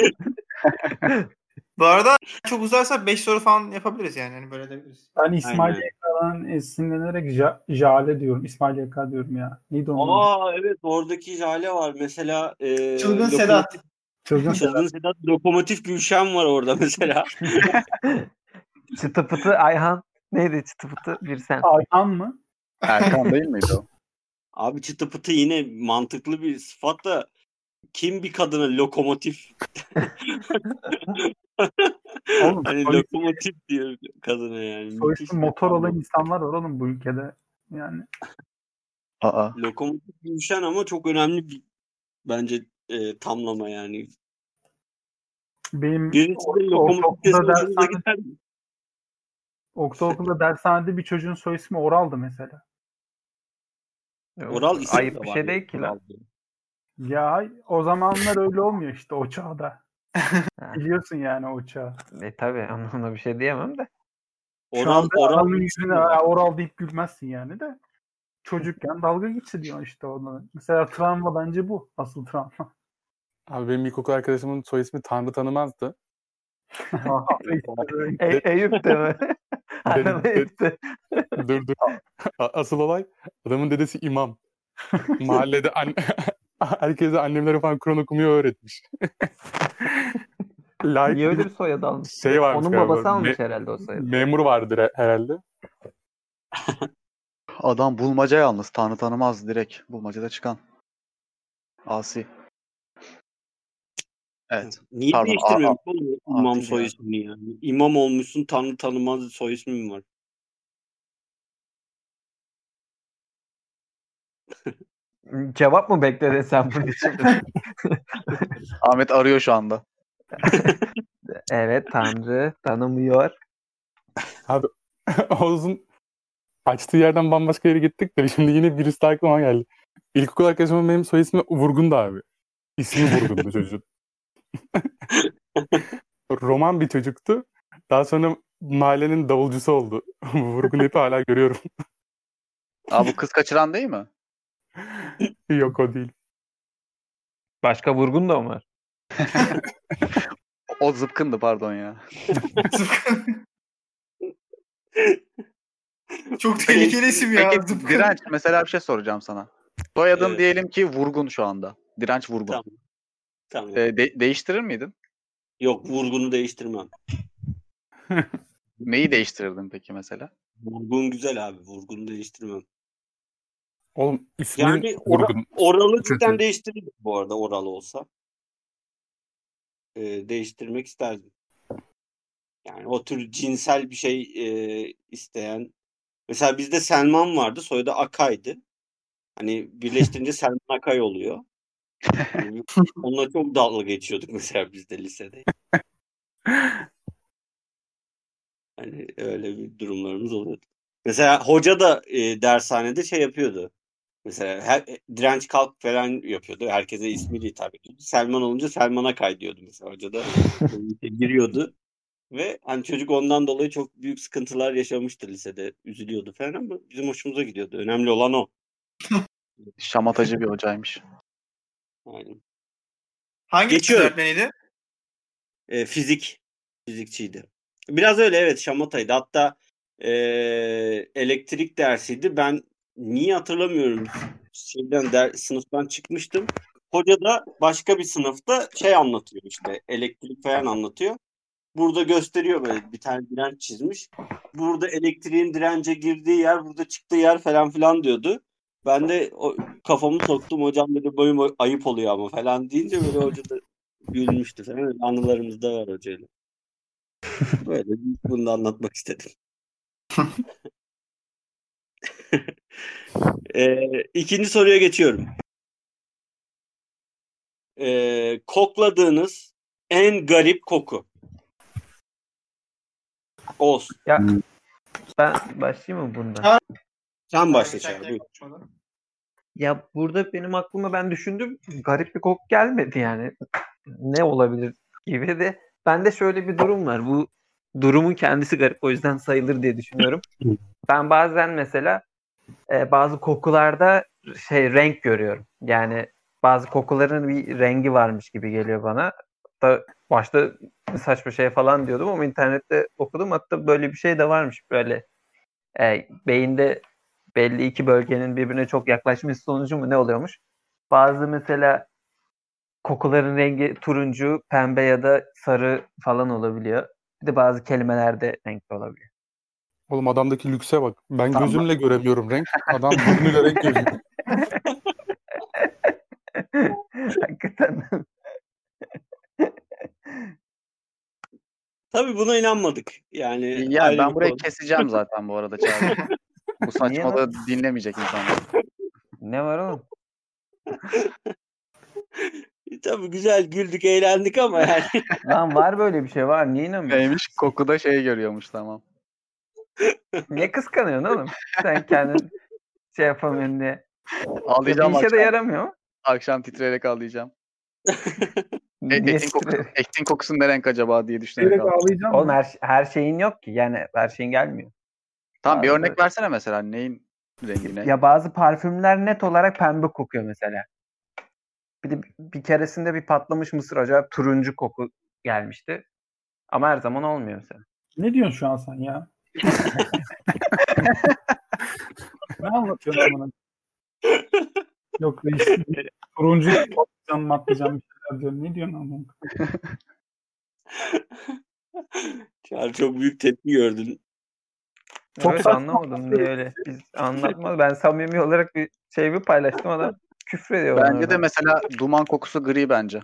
Bu arada çok uzarsa 5 soru falan yapabiliriz yani. Hani böyle edebiliriz. Ben İsmail. YK'dan esinlenerek ja, Jale diyorum. İsmail YK diyorum ya. Neydi onun? Aa evet oradaki Jale var. Mesela e, Çılgın lokomotif- Sedat. Çılgın Çılgın Sedat Lokomotif Gülşen var orada mesela. <laughs> Çıtı pıtı Ayhan. Neydi çıtı pıtı bir sen. Ayhan mı? Erkan değil miydi o? <laughs> Abi çıtı pıtı yine mantıklı bir sıfat da kim bir kadına lokomotif <laughs> Oğlum, hani soy- lokomotif diyor kadına yani. Soy Müthiş ismi bir motor olan insanlar var oğlum bu ülkede. Yani Aa. Lokomotif Gülşen ama çok önemli bir bence e, tamlama yani. benim Birisi de lokomotif dese ortaokulda, hoşunuza dershane, gider mi? ortaokulda dershanede bir çocuğun soy ismi Oral'dı mesela. Oral isim Ayıp bir şey değil ki lan. Ya o zamanlar öyle olmuyor işte o çağda. Biliyorsun yani o çağı. E tabi <laughs> ona bir şey diyemem de. Şu Oral, anda oral adamın yüzüne de var. "Aa, Oral deyip gülmezsin yani de. Çocukken dalga geçiliyor işte ona. Mesela travma bence bu. Asıl travma. Abi benim ilkokul arkadaşımın soy ismi Tanrı tanımazdı. <laughs> <laughs> E, Eyüp de mi? Adam Eyüp de. dur dur. A- Asıl olay adamın dedesi imam. Mahallede an <laughs> herkese annemlere falan Kur'an okumayı öğretmiş. <laughs> Layık Niye öyle bir soyadı almış? şey varmış Onun galiba. babası almış Me- herhalde o soyadı. memur vardır he- herhalde. <laughs> Adam bulmaca yalnız. Tanrı tanımaz direkt. Bulmacada çıkan. Asi. Evet. Niye Pardon, değiştirmiyorsun A- oğlum A- imam soy ismini yani? İmam olmuşsun tanrı tanımaz soy ismi mi var? Cevap mı bekledin sen bunun <laughs> için? Ahmet arıyor şu anda. <laughs> evet Tanrı tanımıyor. <laughs> Oğuz'un açtığı yerden bambaşka yere gittik de şimdi yine birisi de aklıma geldi. İlkokul arkadaşımın benim soy ismi Vurgun'du abi. İsmi Vurgun'du çocuğun. Roman bir çocuktu. Daha sonra mahallenin davulcusu oldu. Vurgun hep hala görüyorum. Aa bu kız kaçıran değil mi? <laughs> Yok o değil. Başka vurgun da mı var? <laughs> O zıpkındı pardon ya. <laughs> Çok tehlikeli isim ya. Peki Zıpkın. direnç mesela bir şey soracağım sana. Soyadın Evet. diyelim ki Vurgun şu anda. Direnç Vurgun. Tamam. Tamam. Ee, de- değiştirir miydin? Yok vurgunu değiştirmem. Neyi değiştirirdin peki mesela? Vurgun güzel abi. Vurgunu değiştirmem. Oğlum ismin Yani Vurgun. oralı cidden değiştirirdim bu arada oralı olsa. Ee, değiştirmek isterdim. Yani o tür cinsel bir şey e, isteyen. Mesela bizde Selman vardı. Soyadı Akay'dı. Hani birleştirince <laughs> Selman Akay oluyor. Yani <laughs> onunla çok dalga geçiyorduk mesela biz de lisede. Hani öyle bir durumlarımız oluyordu. Mesela hoca da e, dershanede şey yapıyordu. Mesela her, e, direnç kalk falan yapıyordu. Herkese ismiyle hitap ediyordu. Selman olunca Selman'a kay diyordu mesela. Hoca da <laughs> giriyordu. Ve hani çocuk ondan dolayı çok büyük sıkıntılar yaşamıştı lisede. Üzülüyordu falan ama bizim hoşumuza gidiyordu. Önemli olan o. <laughs> Şamatacı bir hocaymış. Yani, Hangi Geçiyorum. öğretmeniydi? e, fizik. Fizikçiydi. Biraz öyle evet şamataydı. Hatta e, elektrik dersiydi. Ben niye hatırlamıyorum. Şeyden der, sınıftan çıkmıştım. Hoca da başka bir sınıfta şey anlatıyor işte. Elektrik falan anlatıyor. Burada gösteriyor böyle bir tane direnç çizmiş. Burada elektriğin dirence girdiği yer, burada çıktığı yer falan filan diyordu. Ben de o, kafamı soktum hocam dedi boyum ayıp oluyor ama falan deyince böyle hoca da gülmüştü falan. Anılarımız da var hocayla. Böyle bunu da anlatmak istedim. <laughs> <laughs> ee, ikinci soruya geçiyorum. Ee, kokladığınız en garip koku. Olsun. Ya ben başlayayım mı bunda? Sen başla Çağrı. konuşmada. Ya burada benim aklıma ben düşündüm. Garip bir koku gelmedi yani. Ne olabilir gibi de. Bende şöyle bir durum var. Bu durumun kendisi garip. O yüzden sayılır diye düşünüyorum. Ben bazen mesela e, bazı kokularda şey renk görüyorum. Yani bazı kokuların bir rengi varmış gibi geliyor bana. Hatta başta saçma şey falan diyordum ama internette okudum. Hatta böyle bir şey de varmış böyle. E, beyinde belli iki bölgenin birbirine çok yaklaşması sonucu mu ne oluyormuş? Bazı mesela kokuların rengi turuncu, pembe ya da sarı falan olabiliyor. Bir de bazı kelimelerde renkli olabiliyor. Oğlum adamdaki lükse bak. Ben Tamam. gözümle göremiyorum renk. Adam burnuyla renk görüyor. <laughs> Hakikaten. Tabii buna inanmadık. Yani Ya ayrı ben burayı konu. keseceğim zaten bu arada Çağrı. bu saçmalığı dinlemeyecek insanlar. ne var oğlum? <laughs> Tabii güzel güldük, eğlendik ama yani. Lan var böyle bir şey var. Niye inanmıyorsun? Neymiş? Kokuda şey görüyormuş tamam. Niye kıskanıyorsun oğlum? Sen kendin şey yapamıyorsun diye. Bir Ağlayacağım işe de akşam. yaramıyor mu? Akşam titreyerek ağlayacağım. <laughs> E, Niye etin, kokusu, stre- etin kokusu ne renk acaba diye düşünerek Direkt ağlayacağım. ağlayacağım. Oğlum her, her şeyin yok ki. Yani her şeyin gelmiyor. Tamam bir örnek versene mesela neyin rengi ne? Ya bazı parfümler net olarak pembe kokuyor mesela. Bir de bir keresinde bir patlamış mısır acayip turuncu koku gelmişti. Ama her zaman olmuyor mesela. Ne diyorsun şu an sen ya? Ne anlatıyorsun amına? Yok reis. Turuncu patlıcan matlıcan bir şeyler diyorum. Ne diyorsun amına? Çağrı çok büyük tepki gördün. Çok evet anlamadım niye öyle. Biz anlatmadı. Ben samimi olarak bir şey bir paylaştım adam. Küfrediyor bana Bence de orada. mesela duman kokusu gri bence.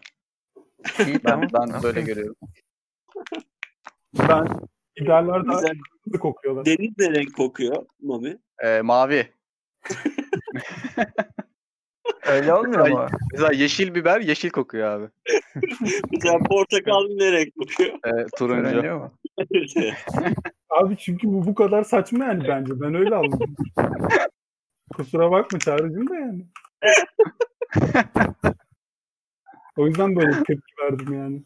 İyi, Ben, tamam. ben böyle görüyorum. Ben biberler daha Güzel. hızlı kokuyorlar. Deniz ne renk kokuyor Mami? Ee, mavi. <laughs> Öyle olmuyor mu? Mesela yeşil biber yeşil kokuyor abi. Mesela portakal ne renk kokuyor? Ee, turuncu. Mu? <laughs> Abi çünkü bu bu kadar saçma yani bence. Ben öyle anladım. Kusura bakma Çağrı'cığım da yani. <laughs> o yüzden böyle bir tepki verdim yani.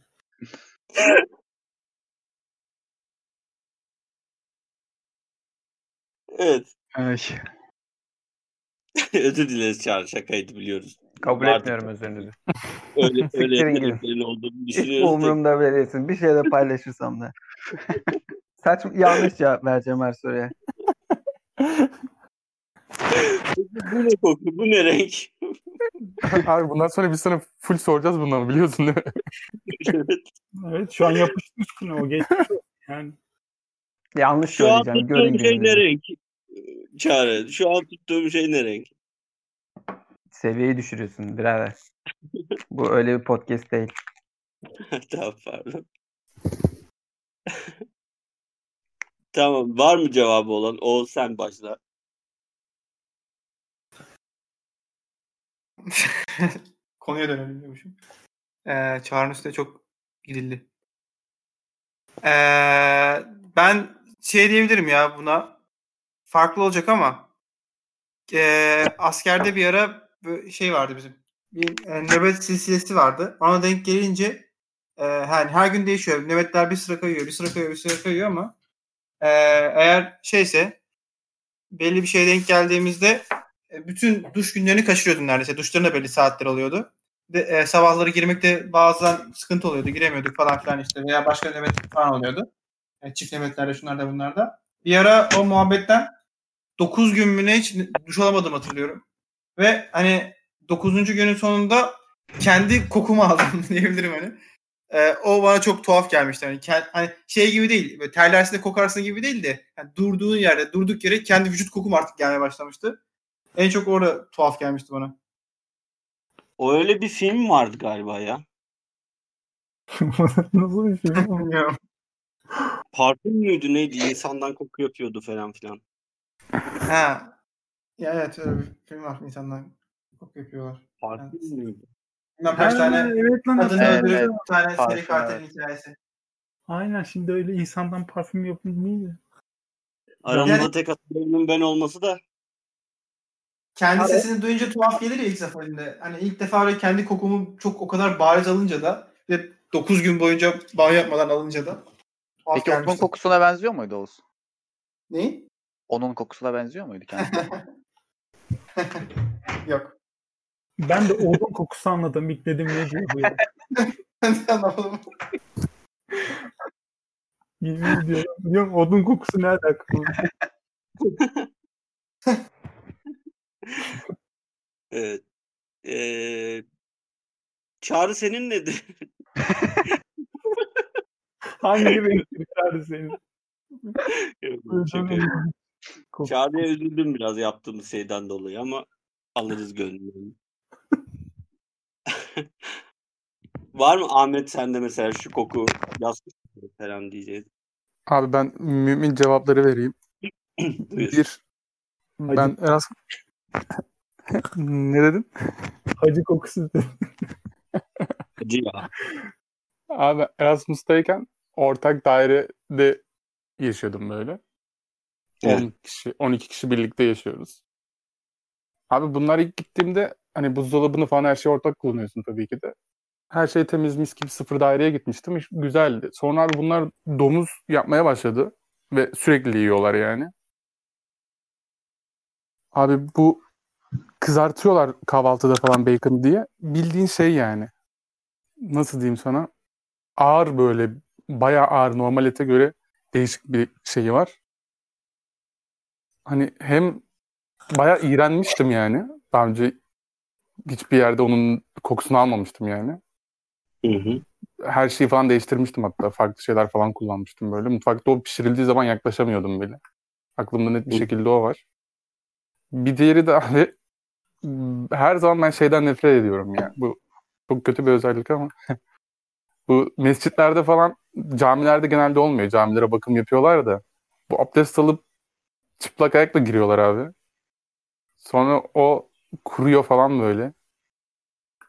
Evet. Ay. <laughs> Özür dileriz Çağrı şakaydı biliyoruz. Kabul Vardı. etmiyorum özürünüzü. <laughs> Öyle, <laughs> öyle yeteneklerin olduğunu Hiç düşünüyoruz. da- umurumda bile değilsin. Bir şey de paylaşırsam da. Saçma, yanlış cevap vereceğim her soruya. bu ne koku? Bu ne renk? Abi bundan sonra biz sana full soracağız bunları biliyorsun değil mi? Evet. Evet şu an yapıştı üstüne o olsun yani. Yanlış Şu an söyleyeceğim. Görün tuttuğum şey ne renk? Çağrı. Şu an tuttuğum şey ne renk? Seviyeyi düşürüyorsun birader. Bu öyle bir podcast değil. <laughs> tamam pardon. <laughs> tamam. Var mı cevabı olan? O sen başla. <laughs> Konuya dönelim diyormuşum. Ee, Çağrı'nın üstüne çok gidildi. Ee, ben şey diyebilirim ya buna. Farklı olacak ama ee, <laughs> askerde bir ara şey vardı bizim. Bir e, nöbet silsilesi vardı. Ona denk gelince e, yani her gün değişiyor. Nöbetler bir sıra kayıyor, bir sıra kayıyor, bir sıra kayıyor ama e, eğer şeyse belli bir şeye denk geldiğimizde e, bütün duş günlerini kaçırıyordun neredeyse. Duşların da belli saatler oluyordu. De, e, sabahları girmekte bazen sıkıntı oluyordu. Giremiyorduk falan filan işte. Veya başka nöbet falan oluyordu. E, çift nöbetlerde şunlarda bunlarda. Bir ara o muhabbetten 9 gün mü ne hiç duş alamadım hatırlıyorum. Ve hani 9. günün sonunda kendi kokumu <laughs> aldım diyebilirim hani. E, o bana çok tuhaf gelmişti. Hani, ke- hani şey gibi değil. Böyle terlersinde kokarsın gibi değil de yani durduğun yerde, durduk yere kendi vücut kokum artık gelmeye başlamıştı. En çok orada tuhaf gelmişti bana. O öyle bir film vardı galiba ya. <laughs> Nasıl bir şey? Bilmiyorum. Parfüm müydü neydi? İnsandan koku yapıyordu falan filan. Ha. <laughs> Ya evet öyle bir film var. İnsanlar koku yapıyorlar. Parfüm müydü? Bilmem kaç tane evet lan. kadını Evet, öldürüp evet. bir tane seri katilin hikayesi. Aynen şimdi öyle insandan parfüm yapılmıyor. Aramızda Yani- tek hatırlayanın ben olması da Kendi Ha, sesini duyunca tuhaf gelir ya ilk seferinde. Hani ilk defa öyle kendi kokumu çok o kadar bariz alınca da ve 9 gün boyunca banyo yapmadan alınca da Peki gelmişti. kokusuna benziyor muydu Oğuz? Neyi? Onun kokusuna benziyor muydu kendisi? <laughs> Yok. Ben de odun kokusu anladım. İlk dedim ne diyor bu ya. <laughs> Anlamadım. Yemin ediyorum. Diyorum odun kokusu ne alaka? <laughs> evet. Ee, Çağrı senin nedir? Hangi renkleri çağırdı seni? Şaka yapıyorum. Çağrı'ya üzüldüm biraz yaptığımız şeyden dolayı ama alırız gönlünü. <laughs> Var mı Ahmet sende mesela şu koku yazmış falan diyeceğiz. Abi ben mümin cevapları vereyim. Bir, ben Eras... <laughs> ne dedin? Hacı kokusu. Acı ya. Abi Erasmus'tayken ortak dairede yaşıyordum böyle. Evet. 10 kişi, 12 kişi birlikte yaşıyoruz. Abi bunlar ilk gittiğimde hani buzdolabını falan her şeyi ortak kullanıyorsun tabii ki de. Her şey temiz mis gibi sıfır daireye gitmiştim. İş güzeldi. Sonra abi bunlar domuz yapmaya başladı. Ve sürekli yiyorlar yani. Abi bu kızartıyorlar kahvaltıda falan bacon diye. Bildiğin şey yani. Nasıl diyeyim sana? Ağır böyle bayağı ağır normal ete göre değişik bir şeyi var. Hani hem bayağı iğrenmiştim yani. Daha önce hiçbir yerde onun kokusunu almamıştım yani. Hı hı. Her şeyi falan değiştirmiştim hatta. Farklı şeyler falan kullanmıştım böyle. Mutfakta o pişirildiği zaman yaklaşamıyordum bile. Aklımda net bir Hı. şekilde o var. Bir diğeri de abi her zaman ben şeyden nefret ediyorum ya. Bu çok kötü bir özellik ama <laughs> bu mescitlerde falan camilerde genelde olmuyor. Camilere bakım yapıyorlar da bu abdest alıp çıplak ayakla giriyorlar abi. Sonra o kuruyor falan böyle.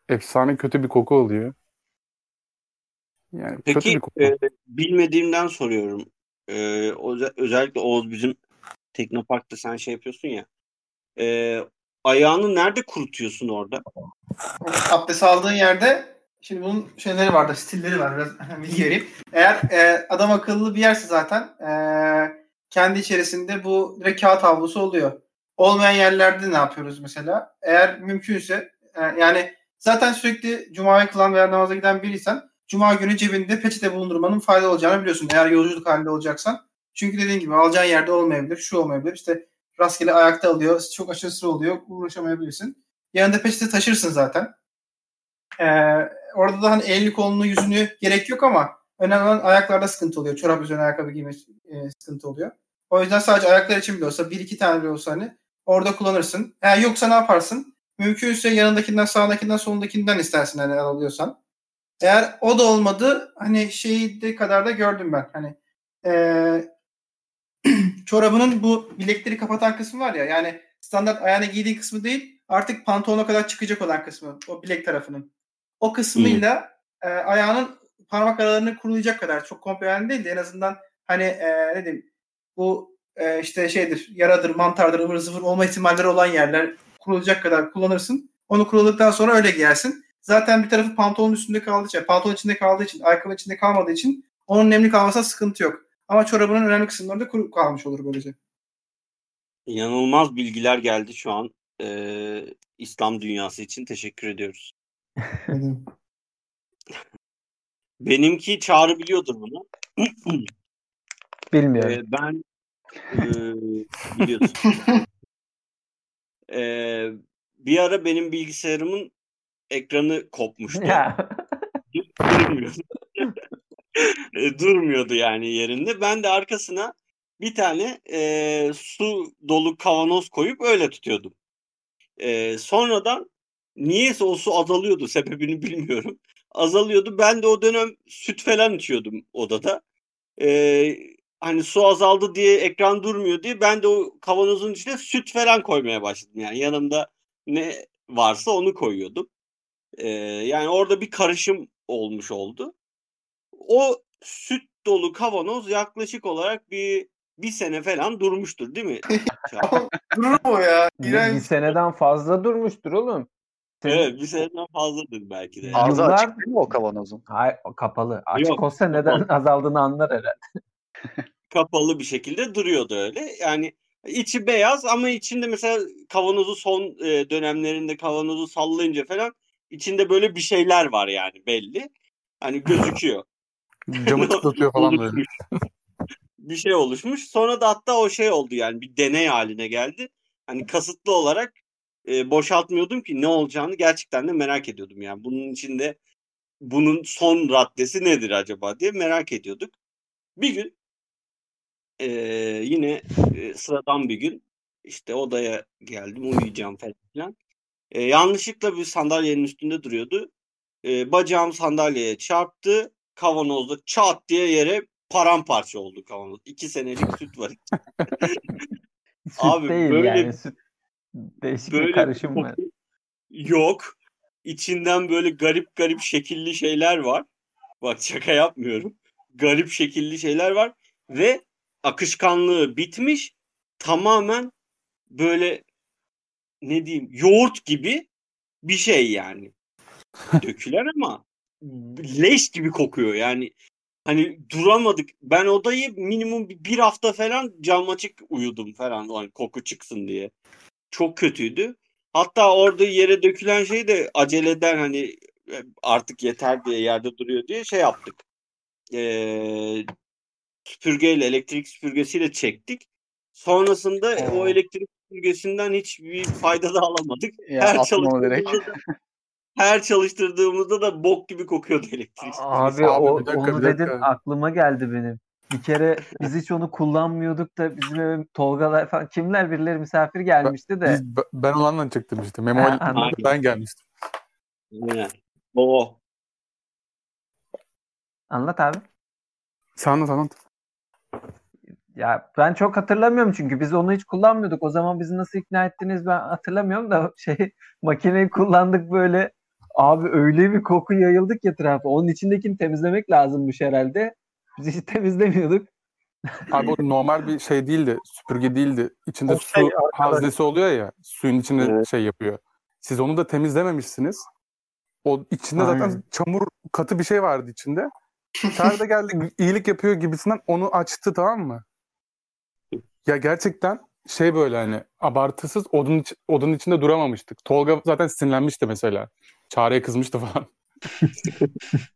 Efsane kötü bir koku oluyor. Yani kötü Peki bir koku. e, bilmediğimden soruyorum. E, öze- özellikle Oğuz bizim Teknopark'ta sen şey yapıyorsun ya. E, ayağını nerede kurutuyorsun orada? abdest aldığın yerde şimdi bunun şeyleri vardır, stilleri var. Biraz <laughs> bilgi vereyim. Eğer e, adam akıllı bir yerse zaten e, kendi içerisinde bu direkt kağıt havlusu oluyor. Olmayan yerlerde ne yapıyoruz mesela? Eğer mümkünse e, yani zaten sürekli Cuma'ya kılan veya namaza giden biriysen Cuma günü cebinde peçete bulundurmanın faydalı olacağını biliyorsun. Eğer yolculuk halinde olacaksan. Çünkü dediğin gibi alacağın yerde olmayabilir, şu olmayabilir. İşte rastgele ayakta alıyor, çok aşırı sıra oluyor, uğraşamayabilirsin. Yanında peçete taşırsın zaten. Ee, orada da hani elini kolunu yüzünü gerek yok ama önemli olan ayaklarda sıkıntı oluyor. Çorap üzerine ayakkabı giyme e, sıkıntı oluyor. O yüzden sadece ayaklar için bile olsa bir iki tane bile olsa hani orada kullanırsın. Eğer yoksa ne yaparsın? Mümkünse yanındakinden, sağındakinden, solundakinden istersin hani alıyorsan. Eğer o da olmadı hani şeyi de kadar da gördüm ben. Hani eee <clears throat> çorabının bu bilekleri kapatan kısmı var ya yani standart ayağına giydiğin kısmı değil artık pantolona kadar çıkacak olan kısmı o bilek tarafının. O kısmıyla e, ayağının parmak aralarını kurulayacak kadar çok komple yani değil de en azından hani e, ne diyeyim bu e, işte şeydir yaradır mantardır ıvır zıvır olma ihtimalleri olan yerler kurulayacak kadar kullanırsın. Onu kuruladıktan sonra öyle giyersin. Zaten bir tarafı pantolonun üstünde kaldığı için, pantolon içinde kaldığı için, ayakkabı içinde kalmadığı için onun nemli kalmasına sıkıntı yok. Ama çorabının önemli kısımları da kuru kalmış olur böylece. İnanılmaz bilgiler geldi şu an. E, İslam dünyası için teşekkür ediyoruz. <laughs> Benimki Çağrı biliyordur bunu. <clears throat> Bilmiyorum. Ee, ben e, biliyorsun. <laughs> Ee, bir ara benim bilgisayarımın ekranı kopmuştu. Ya. Durmuyordu. <laughs> E, Durmuyordu yani yerinde. Ben de arkasına bir tane e, su dolu kavanoz koyup öyle tutuyordum. E, sonradan niyeyse o su azalıyordu. Sebebini bilmiyorum. Azalıyordu. Ben de o dönem süt falan içiyordum odada. E, hani su azaldı diye ekran durmuyor diye ben de o kavanozun içine süt falan koymaya başladım. Yani yanımda ne varsa onu koyuyordum. Ee, yani orada bir karışım olmuş oldu. O süt dolu kavanoz yaklaşık olarak bir bir sene falan durmuştur değil mi? <laughs> Durur mu ya? Bir, bir seneden fazla durmuştur oğlum. Evet bir seneden fazladır belki de. Ağzı Yıllar- açık değil mi o kavanozun? Hayır o kapalı. Açık Yok, olsa neden kapalı. azaldığını anlar herhalde. <laughs> Kapalı bir şekilde duruyordu öyle. Yani içi beyaz ama içinde mesela kavanozu son e, dönemlerinde kavanozu sallayınca falan içinde böyle bir şeyler var yani belli. Hani gözüküyor. <laughs> Camı tıklatıyor falan böyle. <laughs> bir şey oluşmuş. Sonra da hatta o şey oldu yani bir deney haline geldi. Hani kasıtlı olarak e, boşaltmıyordum ki ne olacağını gerçekten de merak ediyordum. Yani bunun içinde bunun son raddesi nedir acaba diye merak ediyorduk. Bir gün e, yine e, sıradan bir gün işte odaya geldim uyuyacağım falan. E, yanlışlıkla bir sandalyenin üstünde duruyordu. E, bacağım sandalyeye çarptı. Kavanozda çat diye yere paramparça oldu kavanoz. İki senelik süt var. <laughs> Abi değil böyle- yani. Süt, değişik bir Böyle karışım var. Yok. İçinden böyle garip garip şekilli şeyler var. Bak şaka yapmıyorum. Garip şekilli şeyler var ve akışkanlığı bitmiş. Tamamen böyle ne diyeyim yoğurt gibi bir şey yani. <laughs> Dökülen ama leş gibi kokuyor yani. Hani duramadık. Ben odayı minimum bir bir hafta falan cam açık uyudum falan hani koku çıksın diye. Çok kötüydü. Hatta orada yere dökülen şey de aceleden hani e, artık yeter diye yerde duruyor diye şey yaptık. Ee, süpürgeyle elektrik süpürgesiyle çektik. Sonrasında Oo. o elektrik süpürgesinden hiçbir fayda da alamadık. <laughs> Ya her çalıştırdığımızda da, her çalıştırdığımızda da bok gibi kokuyordu elektrik. Abi, Abi, o, dakika, onu dakika. dedin aklıma geldi benim. Bir kere biz hiç onu kullanmıyorduk da bizim eve Tolgalar falan kimler birileri misafir gelmişti de. Biz, ben onu anlatacaktım işte. Memo ben gelmiştim. O. Anlat abi. Sen anlat anlat. Ya ben çok hatırlamıyorum çünkü biz onu hiç kullanmıyorduk. O zaman bizi nasıl ikna ettiniz ben hatırlamıyorum da <laughs> şey makineyi kullandık böyle abi öyle bir koku yayıldık ki etrafa. Onun içindekini temizlemek lazımmış herhalde. Biz hiç temizlemiyorduk. Abi o normal bir şey değildi. Süpürge değildi. İçinde O su şey haznesi oluyor ya. Suyun içinde Evet. şey yapıyor. Siz onu da temizlememişsiniz. O içinde zaten Aynen. çamur katı bir şey vardı içinde. Da geldi <laughs> iyilik yapıyor gibisinden onu açtı tamam mı? Ya gerçekten şey böyle hani abartısız odun, iç- odun içinde duramamıştık. Tolga zaten sinirlenmişti mesela. Çağrı'ya kızmıştı falan. <laughs>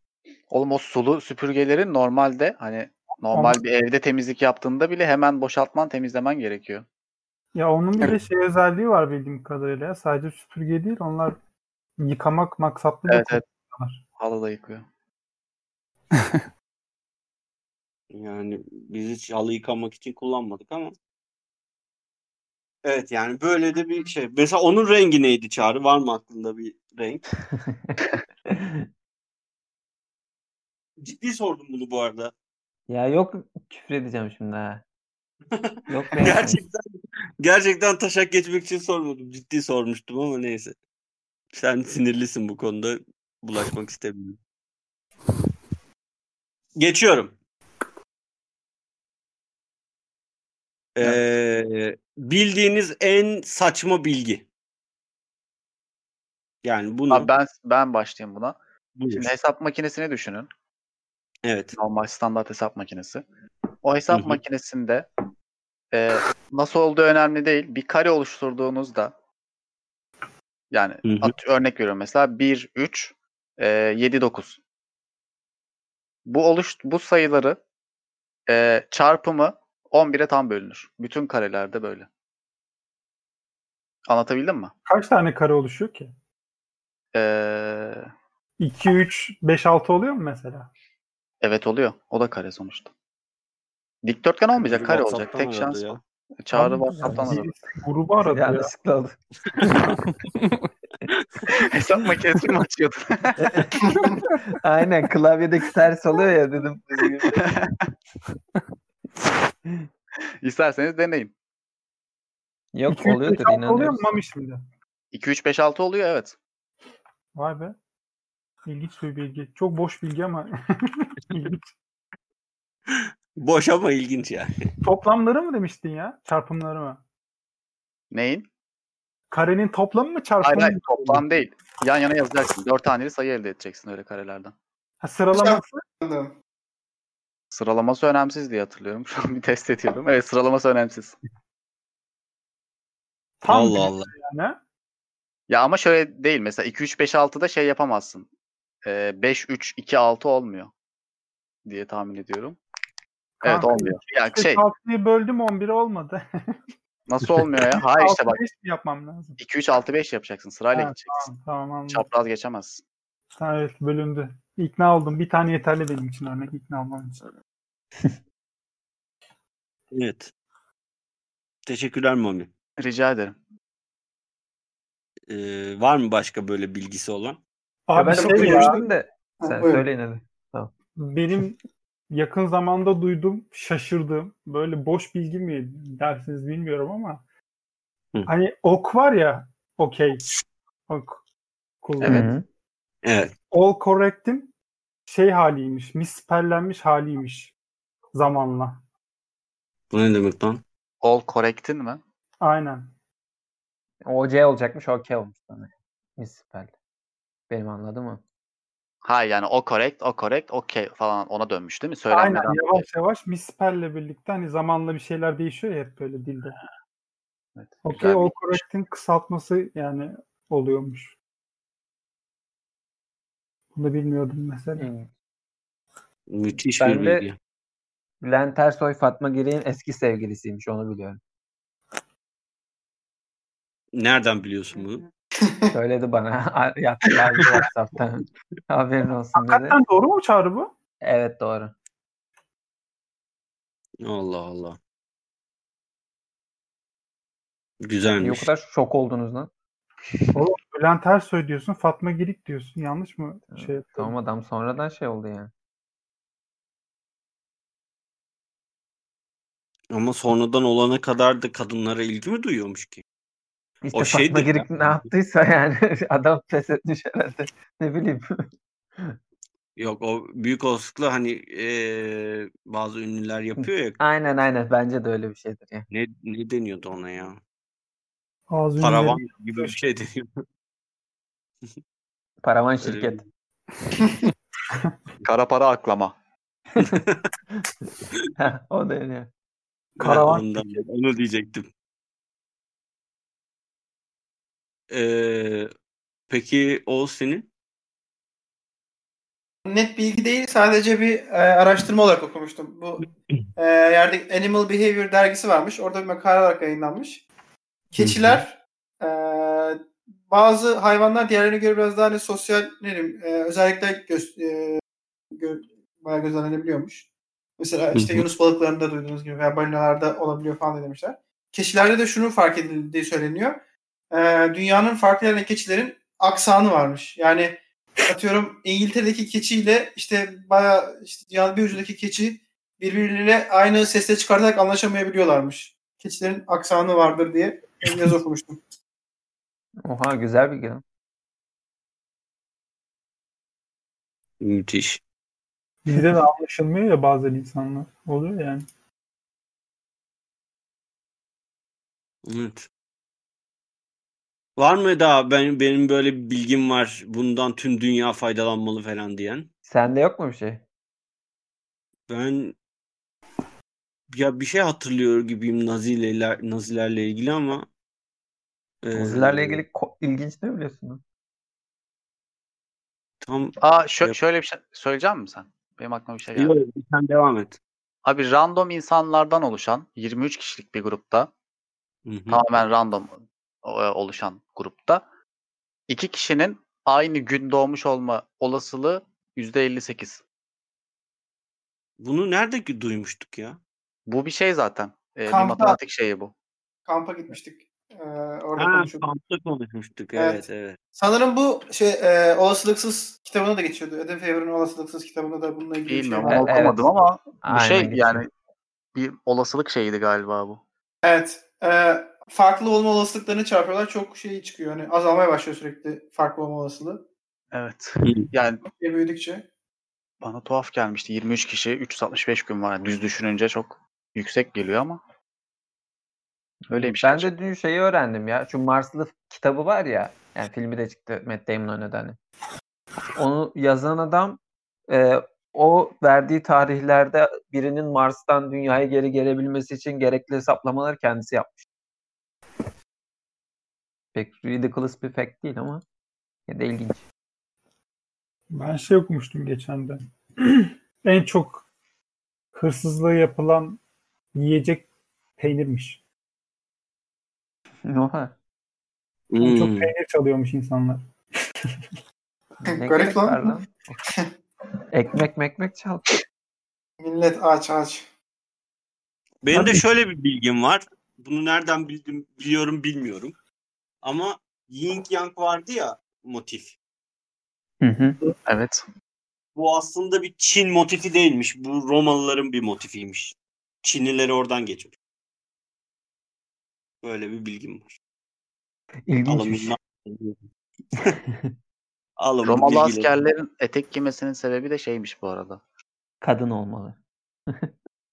Oğlum o sulu süpürgeleri normalde hani normal bir evde temizlik yaptığında bile hemen boşaltman temizlemen gerekiyor. Ya onun bir de şey özelliği var bildiğim kadarıyla. Sadece süpürge değil onlar yıkamak maksatlı da Evet evet. Halı da yıkıyor. <laughs> Yani biz hiç halı yıkamak için kullanmadık ama. Evet yani böyle de bir şey. Mesela onun rengi neydi Çağrı? Var mı aklında bir renk? <laughs> Ciddi sordum bunu bu arada. Ya yok küfür edeceğim şimdi ha. <laughs> Yok be. Gerçekten gerçekten taşak geçmek için sormadım. Ciddi sormuştum ama neyse. Sen sinirlisin bu konuda. Bulaşmak istemiyorum. Geçiyorum. Ee, bildiğiniz en saçma bilgi. Yani bunu Abi ben ben başlayayım buna. buyur. Şimdi hesap makinesini düşünün. Evet. Normal standart hesap makinesi. O hesap Hı hı. makinesinde e, nasıl olduğu önemli değil. Bir kare oluşturduğunuzda yani at- örnek veriyorum mesela 1, 3, e, 7, 9. Bu oluş bu sayıları e, çarpımı 11'e tam bölünür. Bütün karelerde böyle. Anlatabildim mi? Kaç tane kare oluşuyor ki? Ee, 2, 3, 5, 6 oluyor mu mesela? Evet oluyor. O da kare sonuçta. Dikdörtgen olmayacak, kare olacak. Tek şans ya. o. Çağrı WhatsApp'tan aradı. Grubu aradı ya. Yanlışlıkla oldu. <laughs> Hesap makinesi mi açıyordun? <laughs> Aynen klavyedeki ters oluyor ya dedim. <laughs> İsterseniz deneyin. Yok 2, 3, 5, oluyordur 6 oluyor mu. Mami şimdi? 2, 3, 5, 6 oluyor evet. Vay be. İlginç bir bilgi. Çok boş bilgi ama <laughs> ilginç. Boş ama ilginç yani. Toplamları mı demiştin ya? Çarpımları mı? Neyin? Karenin toplamı mı Hayır çarpımı hayır mı? toplam değil. Yan yana yazacaksın. 4 taneli sayı elde edeceksin öyle karelerden. Ha, sıralaması. Sıralaması önemsiz diye hatırlıyorum. <laughs> Şu an bir test ediyorum. Evet sıralaması önemsiz. tam Allah Allah. yani. Ya ama şöyle değil. Mesela 2, 3, 5, 6'da şey yapamazsın. Ee, 5, 3, 2, 6 olmuyor. Diye tahmin ediyorum. Evet Kanka, olmuyor. Ya şey 6'yı böldüm 11 olmadı. <laughs> nasıl olmuyor ya? Hayır işte bak 6, 5 mi yapmam lazım? 2, 3, 6, 5 yapacaksın. Sırayla Ha, gideceksin. Tamam, tamam anladım. Çapraz geçemezsin. Ha, evet bölündü. İkna oldum. Bir tane yeterli benim için örnek ikna olmam için. <laughs> Evet. Teşekkürler Mami. Rica ederim. Ee, var mı başka böyle bilgisi olan? Ya Abi ben şey çok ya, duymuştum da. Ha, Sen buyurun. söyleyin hadi. benim yakın zamanda duydum, şaşırdım. Böyle boş bilgi mi dersiniz bilmiyorum ama Hı. hani ok var ya, okey. Ok. kullan- Evet. Evet. All correct'in şey haliymiş, misspellenmiş haliymiş zamanla. Bu ne demek lan? All correct'in mi? Aynen. O C olacakmış o K olmuş sana. Benim anladığım o. Ha yani o correct, o correct, okey falan ona dönmüş değil mi? Aynen Söylenmeden. yavaş yavaş misspelle birlikte hani zamanla bir şeyler değişiyor ya hep böyle dilde. Evet, Okey bir- correct'in kısaltması yani oluyormuş. Bunu bilmiyordum mesela. Müthiş Ben bir de- bilgi. Bülent Ersoy Fatma Giri'nin eski sevgilisiymiş onu biliyorum. Nereden biliyorsun bunu? Söyledi bana. <laughs> Yaptı yazdı WhatsApp'tan. <laughs> Haberin olsun dedi. Hakikaten doğru mu çağrı bu? Evet doğru. Allah Allah. o Güzelmiş. kadar şok oldunuz lan? Oğlum Bülent Ersoy diyorsun, Fatma Girik diyorsun. Yanlış mı şey yapıyorum? Tamam adam sonradan şey oldu yani. Ama sonradan olana kadar da kadınlara ilgi mi duyuyormuş ki? İşte şeydir ya. Girik ne yaptıysa yani <laughs> adam pes etmiş herhalde. Ne bileyim. Yok o büyük olasılıkla hani eee, bazı ünlüler yapıyor ya. Aynen aynen bence de öyle bir şeydir ya. Ne ne deniyordu ona ya? Ağzı Paravan gibi bir şey deniyor. <laughs> Paravan şirket. <laughs> Kara para aklama. Heh, o yani. Karavan Ondan, onu diyecektim. Eee, peki o senin? Net bilgi değil sadece bir e, araştırma olarak okumuştum. Bu <clears throat> e, yerde Animal Behavior dergisi varmış. Orada bir makale olarak yayınlanmış. Keçiler e, bazı hayvanlar diğerlerine göre biraz daha hani sosyal ne diyeyim, e, özellikle göz, e, gö, bayağı gözlemlenebiliyormuş. Mesela işte. Yunus balıklarında duyduğunuz gibi veya balinalarda olabiliyor falan demişler. Keçilerde de şunun fark edildiği söyleniyor. E, dünyanın farklı yerlerinde keçilerin aksanı varmış. Yani atıyorum İngiltere'deki keçiyle işte bayağı işte dünyanın bir ucundaki keçi birbirleriyle aynı sesle çıkartarak anlaşamayabiliyorlarmış. Keçilerin aksanı vardır diye bir yazı okumuştum. Oha güzel bilgi lan. Müthiş. Dilde de anlaşılmıyor ya bazen insanlar. Oluyor yani. Evet. Var mı daha ben benim böyle bir bilgim var. Bundan tüm dünya faydalanmalı falan diyen? Sende yok mu bir şey? Ben ya bir şey hatırlıyor gibiyim Naziler Nazilerle ilgili ama Nazilerle eee, ilgili ko- ilginç ne biliyorsun tam Aa şö- Yap. şöyle bir şey söyleyeceğim mi sen? Benim aklıma bir şey geldi. Yok, sen devam et. Abi random insanlardan oluşan 23 kişilik bir grupta Hı hı. tamamen random e, oluşan grupta iki kişinin aynı gün doğmuş olma olasılığı %58. Bunu nerede ki duymuştuk ya? Bu bir şey zaten. E, bir matematik şeyi bu. Kampa gitmiştik. Ee, orada Ha, konuşuyorduk. kampta konuşmuştuk. Evet. Evet, evet. Sanırım bu şey e, olasılıksız kitabına da geçiyordu. Adam Favor'ın olasılıksız kitabında da bununla ilgili şey Bilmiyorum var. onu Evet. okumadım ama bu Aynen şey yani bir olasılık şeyiydi galiba bu. Evet. E, farklı olma olasılıklarını çarpıyorlar. Çok şey çıkıyor. Hani azalmaya başlıyor sürekli farklı olma olasılığı. Evet. Yani Ve büyüdükçe. bana tuhaf gelmişti. 23 kişi 365 gün var. Yani düz düşününce çok yüksek geliyor ama öyleymiş. Ben gerçekten. de dün şeyi öğrendim ya. Şu Marslı kitabı var ya. Yani filmi de çıktı Matt Damon oynadı hani. Onu yazan adam e, o verdiği tarihlerde birinin Mars'tan dünyaya geri gelebilmesi için gerekli hesaplamaları kendisi yapmış. Pek ridiculous bir fact değil ama ya da ilginç. Ben şey okumuştum geçen de. <clears throat> en çok hırsızlığı yapılan yiyecek peynirmiş. Oha. En çok Hmm. peynir çalıyormuş insanlar. <laughs> Garip lan. lan? <laughs> Ekmek mekmek çal. Millet aç aç. Benim de Tabii. şöyle bir bilgim var. Bunu nereden bildim biliyorum bilmiyorum. Ama Yin Yang vardı ya motif. Hı hı. Evet. Bu aslında bir Çin motifi değilmiş. Bu Romalıların bir motifiymiş. Çinlileri oradan geçmiş. Böyle bir bilgim var. İlginçmiş. Alın <laughs> Romalı bilgileri. askerlerin etek giymesinin sebebi de şeymiş bu arada. Kadın olmalı.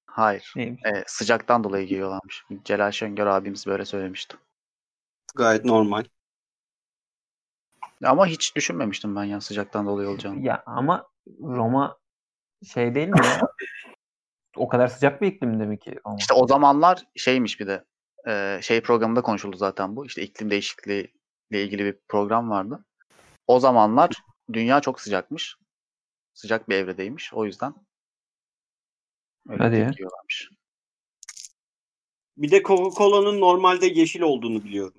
Hayır. <laughs> Neymiş? E, sıcaktan dolayı giyiyorlarmış. Celal Şengör abimiz böyle söylemişti. Gayet normal. Ama hiç düşünmemiştim ben ya sıcaktan dolayı olacağını. Ya ama Roma şey değil mi ya? O kadar sıcak bir iklimde mi ki Roma? İşte o zamanlar şeymiş bir de e, şey programında konuşuldu zaten bu. İşte iklim değişikliği ile ilgili bir program vardı. O zamanlar dünya çok sıcakmış. Sıcak bir evredeymiş. O yüzden öyle Hadi bir ya. Bir de Coca-Cola'nın normalde yeşil olduğunu biliyorum.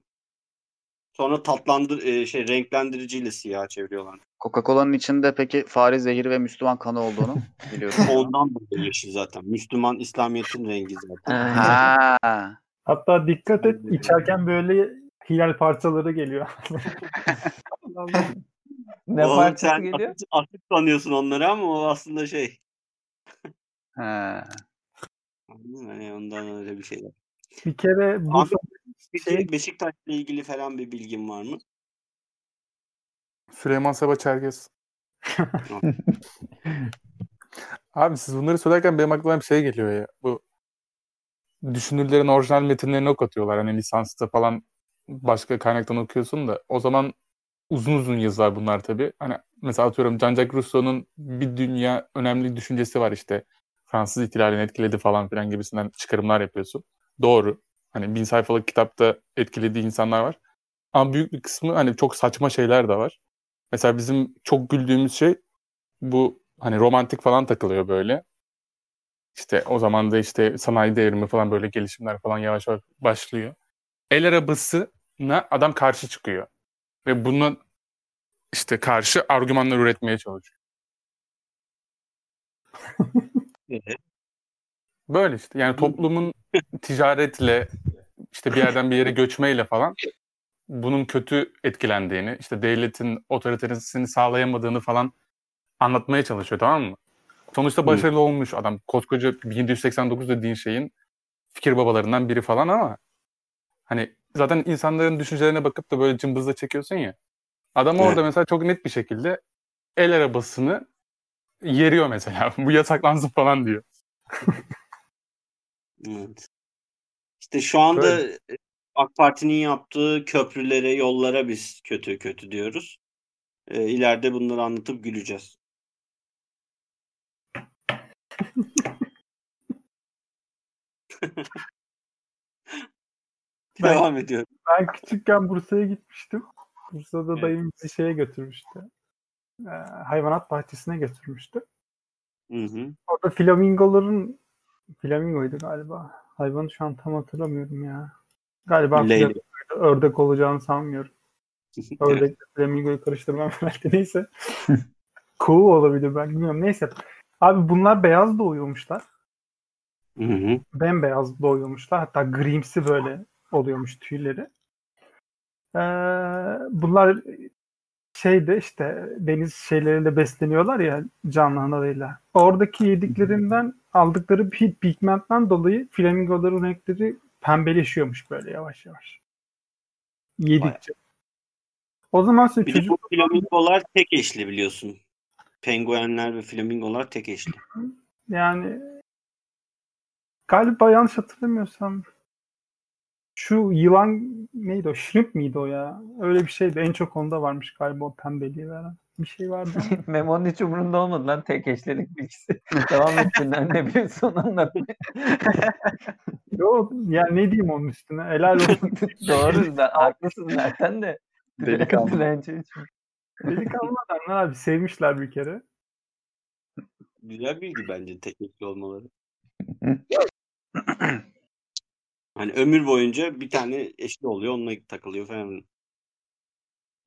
Sonra tatlandır e, şey renklendiriciyle siyah çeviriyorlar. Coca-Cola'nın içinde peki fare zehri ve Müslüman kanı olduğunu <laughs> biliyorum. Ondan dolayı yeşil zaten. Müslüman İslamiyet'in rengi zaten. Ha. Hatta dikkat et içerken böyle hilal parçaları geliyor. <laughs> ne Oğlum parçası sen geliyor? Atık, atık sanıyorsun onları ama o aslında şey. Mı? Yani ondan öyle bir şeyler. bir kere bu Abi, Peki Şey- Beşiktaş'la ilgili falan bir bilgin var mı? Süleyman Seba Çerkez. <laughs> Abi siz bunları söylerken benim aklıma bir şey geliyor ya. Bu düşünürlerin orijinal metinlerini okutıyorlar. Hani lisansta falan başka kaynaktan okuyorsun da o zaman uzun uzun yazılar bunlar tabii. Hani mesela atıyorum Jean-Jacques Rousseau'nun bir dünya önemli düşüncesi var işte. Fransız ihtilalini etkiledi falan filan gibisinden çıkarımlar yapıyorsun. Doğru. Hani bin sayfalık kitapta etkilediği insanlar var. Ama büyük bir kısmı hani çok saçma şeyler de var. Mesela bizim çok güldüğümüz şey bu hani romantik falan takılıyor böyle. İşte o zaman da işte sanayi devrimi falan böyle gelişimler falan yavaş yavaş başlıyor. El arabasına adam karşı çıkıyor. Ve buna işte karşı argümanlar üretmeye çalışıyor. <laughs> Böyle işte yani toplumun ticaretle işte bir yerden bir yere göçmeyle falan bunun kötü etkilendiğini, işte devletin otoritesini sağlayamadığını falan anlatmaya çalışıyor tamam mı? Sonuçta başarılı olmuş adam. Koskoca 1789 dediğin şeyin fikir babalarından biri falan ama hani zaten insanların düşüncelerine bakıp da böyle cımbızla çekiyorsun ya. Adam Evet. orada mesela çok net bir şekilde el arabasını yeriyor mesela. <laughs> Bu yasaklansın falan diyor. <laughs> Evet. İşte şu anda AK Parti'nin yaptığı köprülere, yollara biz kötü kötü diyoruz. Ee, ileride bunları anlatıp güleceğiz. <laughs> Ben- Devam ediyorum. Ben küçükken Bursa'ya gitmiştim. Bursa'da Evet. dayım bizi şeye götürmüştü. Ee, hayvanat bahçesine götürmüştü. Hı hı. Orada flamingoların flamingoydu galiba. Hayvanı şu an tam hatırlamıyorum ya. Galiba. Ördek olacağını sanmıyorum. <laughs> Ördekle flamingoyu karıştırmam <laughs> herhalde neyse. <laughs> Kuğu olabilir ben bilmiyorum. Neyse. Abi bunlar beyaz doğuyormuşlar. Hı hı. bembeyaz doğuyormuşlar. Hatta grimsi böyle oluyormuş tüyleri. Ee, bunlar şeyde işte deniz şeyleriyle besleniyorlar ya canlı analarıyla. Oradaki yediklerinden aldıkları bir pigmentten dolayı flamingoların renkleri pembeleşiyormuş böyle yavaş yavaş. Yedikçe. O zaman size Bir çocuk bu flamingolar tek eşli biliyorsun. Penguenler ve flamingolar tek eşli. Yani galiba yanlış hatırlamıyorsam şu yılan neydi o? Shrimp miydi o ya? Öyle bir şeydi. En çok onda varmış galiba o pembeliği veren. Bir şey vardı. <laughs> Memo'nun hiç umurunda olmadı lan tek eşlenik bilgisi. Devam etsinler <laughs> ne biliyorsun anlat. <laughs> Yo, yani ne diyeyim onun üstüne? Helal olsun. Doğru da haklısın zaten de. Delikanlı. Delikanlı adamlar abi sevmişler bir kere. Güzel bilgi bence tek eşli olmaları. Hani ömür boyunca bir tane eşli oluyor, onunla takılıyor falan.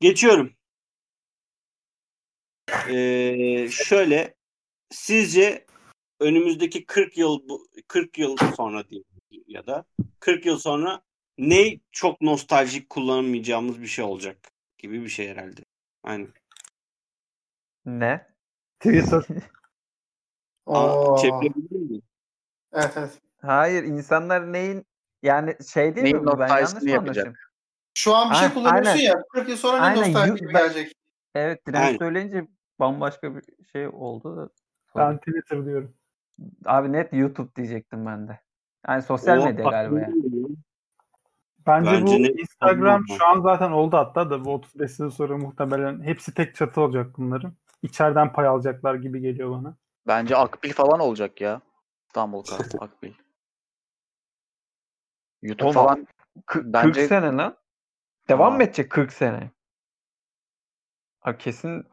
Geçiyorum. Ee, şöyle sizce önümüzdeki 40 yıl bu 40 yıl sonra diyeyim ya da 40 yıl sonra ne çok nostaljik kullanamayacağımız bir şey olacak gibi bir şey herhalde. Aynen. Ne? Twitter. <laughs> Aa, çevirebilir miyim? Evet evet. Hayır insanlar neyin yani şey değil Neyin mi bu? Ben yanlış mı yapacak? Şu an bir şey Aynen, kullanıyorsun aynen. ya. 40 yıl sonra ne Aynen, nostalji gibi gelecek. Evet Aynen. direnç söyleyince bambaşka bir şey oldu. Ben Twitter diyorum. Abi net YouTube diyecektim ben de. Yani sosyal O medya galiba ya. aklıma Bence, Bence bu ne- Instagram şu an zaten oldu hatta da bu 35 yıl sonra muhtemelen hepsi tek çatı olacak bunların. İçeriden pay alacaklar gibi geliyor bana. Bence Akbil falan olacak ya. İstanbul <laughs> Akbil. YouTube Oğlum, falan Kı- Bence- 40 sene lan. Devam mı edecek 40 sene? Abi kesin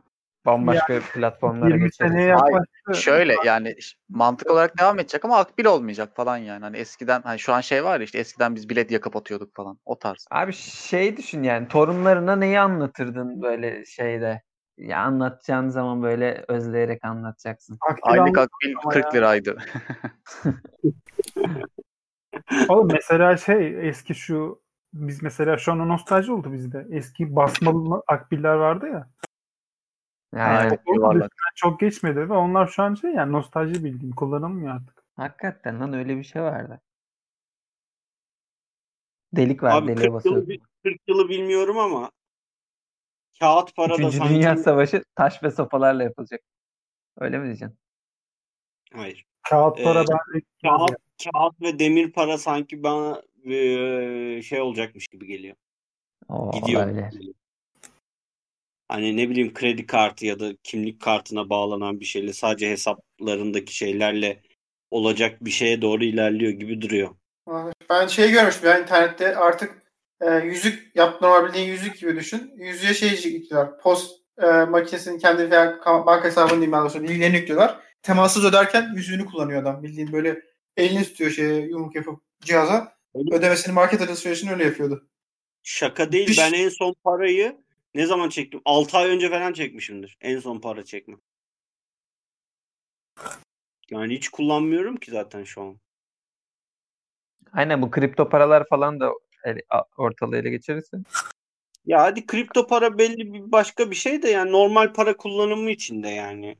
bambaşka platformlara 20 geçeriz. Hayır. Şöyle yani mantık olarak devam edecek ama akbil olmayacak falan yani. Hani eskiden hani şu an şey var ya işte eskiden biz bilet yakıp atıyorduk falan. O tarz. Abi şey düşün yani torunlarına neyi anlatırdın böyle şeyde? Ya anlatacağın zaman böyle özleyerek anlatacaksın. Akbil Aylık akbil ama 40 ya. liraydı. <laughs> <laughs> Oğlum mesela şey eski şu biz mesela şu an o nostalji oldu bizde. Eski basmalı akbiller vardı ya. Yani yuvarlak. Çok geçmedi ve onlar şu an şey yani nostalji bildiğim kullanılmıyor artık. hakikaten lan öyle bir şey vardı. Delik var Abi deliğe 40 yılı, basıyorsun. bi- 40 yılı bilmiyorum ama kağıt para da Üçüncü sanki... Dünya Savaşı taş ve sopalarla yapılacak. Öyle mi diyeceksin? Hayır. Kağıt para Ee, ben Kağıt, kağıt ve demir para sanki bana eee, şey olacakmış gibi geliyor. O Gidiyor. olabilir. Hani ne bileyim kredi kartı ya da kimlik kartına bağlanan bir şeyle sadece hesaplarındaki şeylerle olacak bir şeye doğru ilerliyor gibi duruyor. Ben şey görmüştüm ya internette artık e, yüzük yap normal bildiğin yüzük gibi düşün. Yüzüğe şey yüklüyorlar. Post e, makinesinin kendi veya ka- banka hesabını diyeyim daha doğrusu bilgilerini yüklüyorlar. Temassız öderken yüzüğünü kullanıyor adam. Bildiğin böyle elini tutuyor şeye yumruk yapıp cihaza. Öyle- Ödemesini market alışverişini öyle yapıyordu. Şaka değil. Düş- Ben en son parayı ne zaman çektim? 6 ay önce falan çekmişimdir. En son para çekme. Yani hiç kullanmıyorum ki zaten şu an. Aynen bu kripto paralar falan da ele- ortalığı ele geçirirse. Ya hadi kripto para belli bir başka bir şey de yani normal para kullanımı için de yani.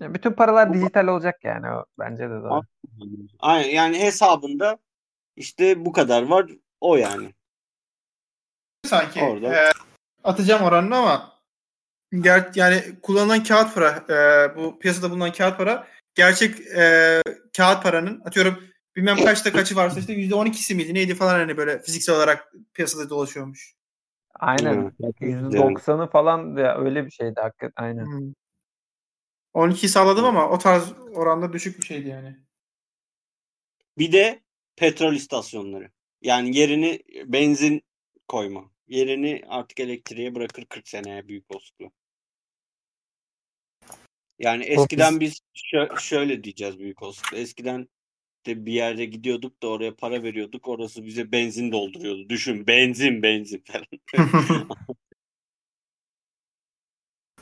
Ya bütün paralar dijital olacak yani o bence de doğru. Aynen yani hesabında işte bu kadar var o yani. Sanki Orada. e, atacağım oranını ama ger yani kullanılan kağıt para e, bu piyasada bulunan kağıt para gerçek e, kağıt paranın atıyorum bilmem kaçta kaçı varsa işte %12'si miydi neydi falan hani böyle fiziksel olarak piyasada dolaşıyormuş. Aynen. Evet. %90'ı falan ya öyle bir şeydi hakikaten. Aynen. Hmm. 12'yi sağladım ama o tarz oranda düşük bir şeydi yani. Bir de petrol istasyonları. Yani yerini benzin koyma. Yerini artık elektriğe bırakır 40 seneye büyük olasılıkla. Yani eskiden biz şö- şöyle diyeceğiz büyük olasılıkla. Eskiden de bir yerde gidiyorduk da oraya para veriyorduk. Orası bize benzin dolduruyordu. Düşün benzin benzin falan. <laughs>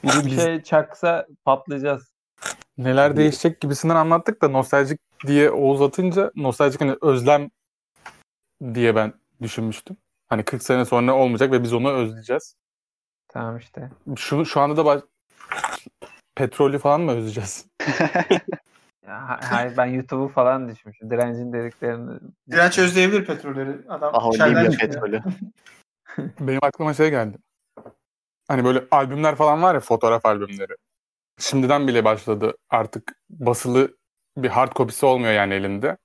Bir şey çaksa patlayacağız. Neler değişecek gibisinden anlattık da nostaljik diye Oğuz atınca nostaljik hani özlem diye ben düşünmüştüm. Hani 40 sene sonra olmayacak ve biz onu özleyeceğiz. Tamam işte. Şu, şu anda da baş... petrolü falan mı özleyeceğiz? <laughs> <laughs> Ya, hayır ben YouTube'u falan düşmüşüm. Direncin dediklerini. Direnç özleyebilir petrolleri. Adam Ah Libya petrolü. <laughs> Benim aklıma şey geldi. Hani böyle albümler falan var ya fotoğraf albümleri. Şimdiden bile başladı artık basılı bir hard kopisi olmuyor yani elinde.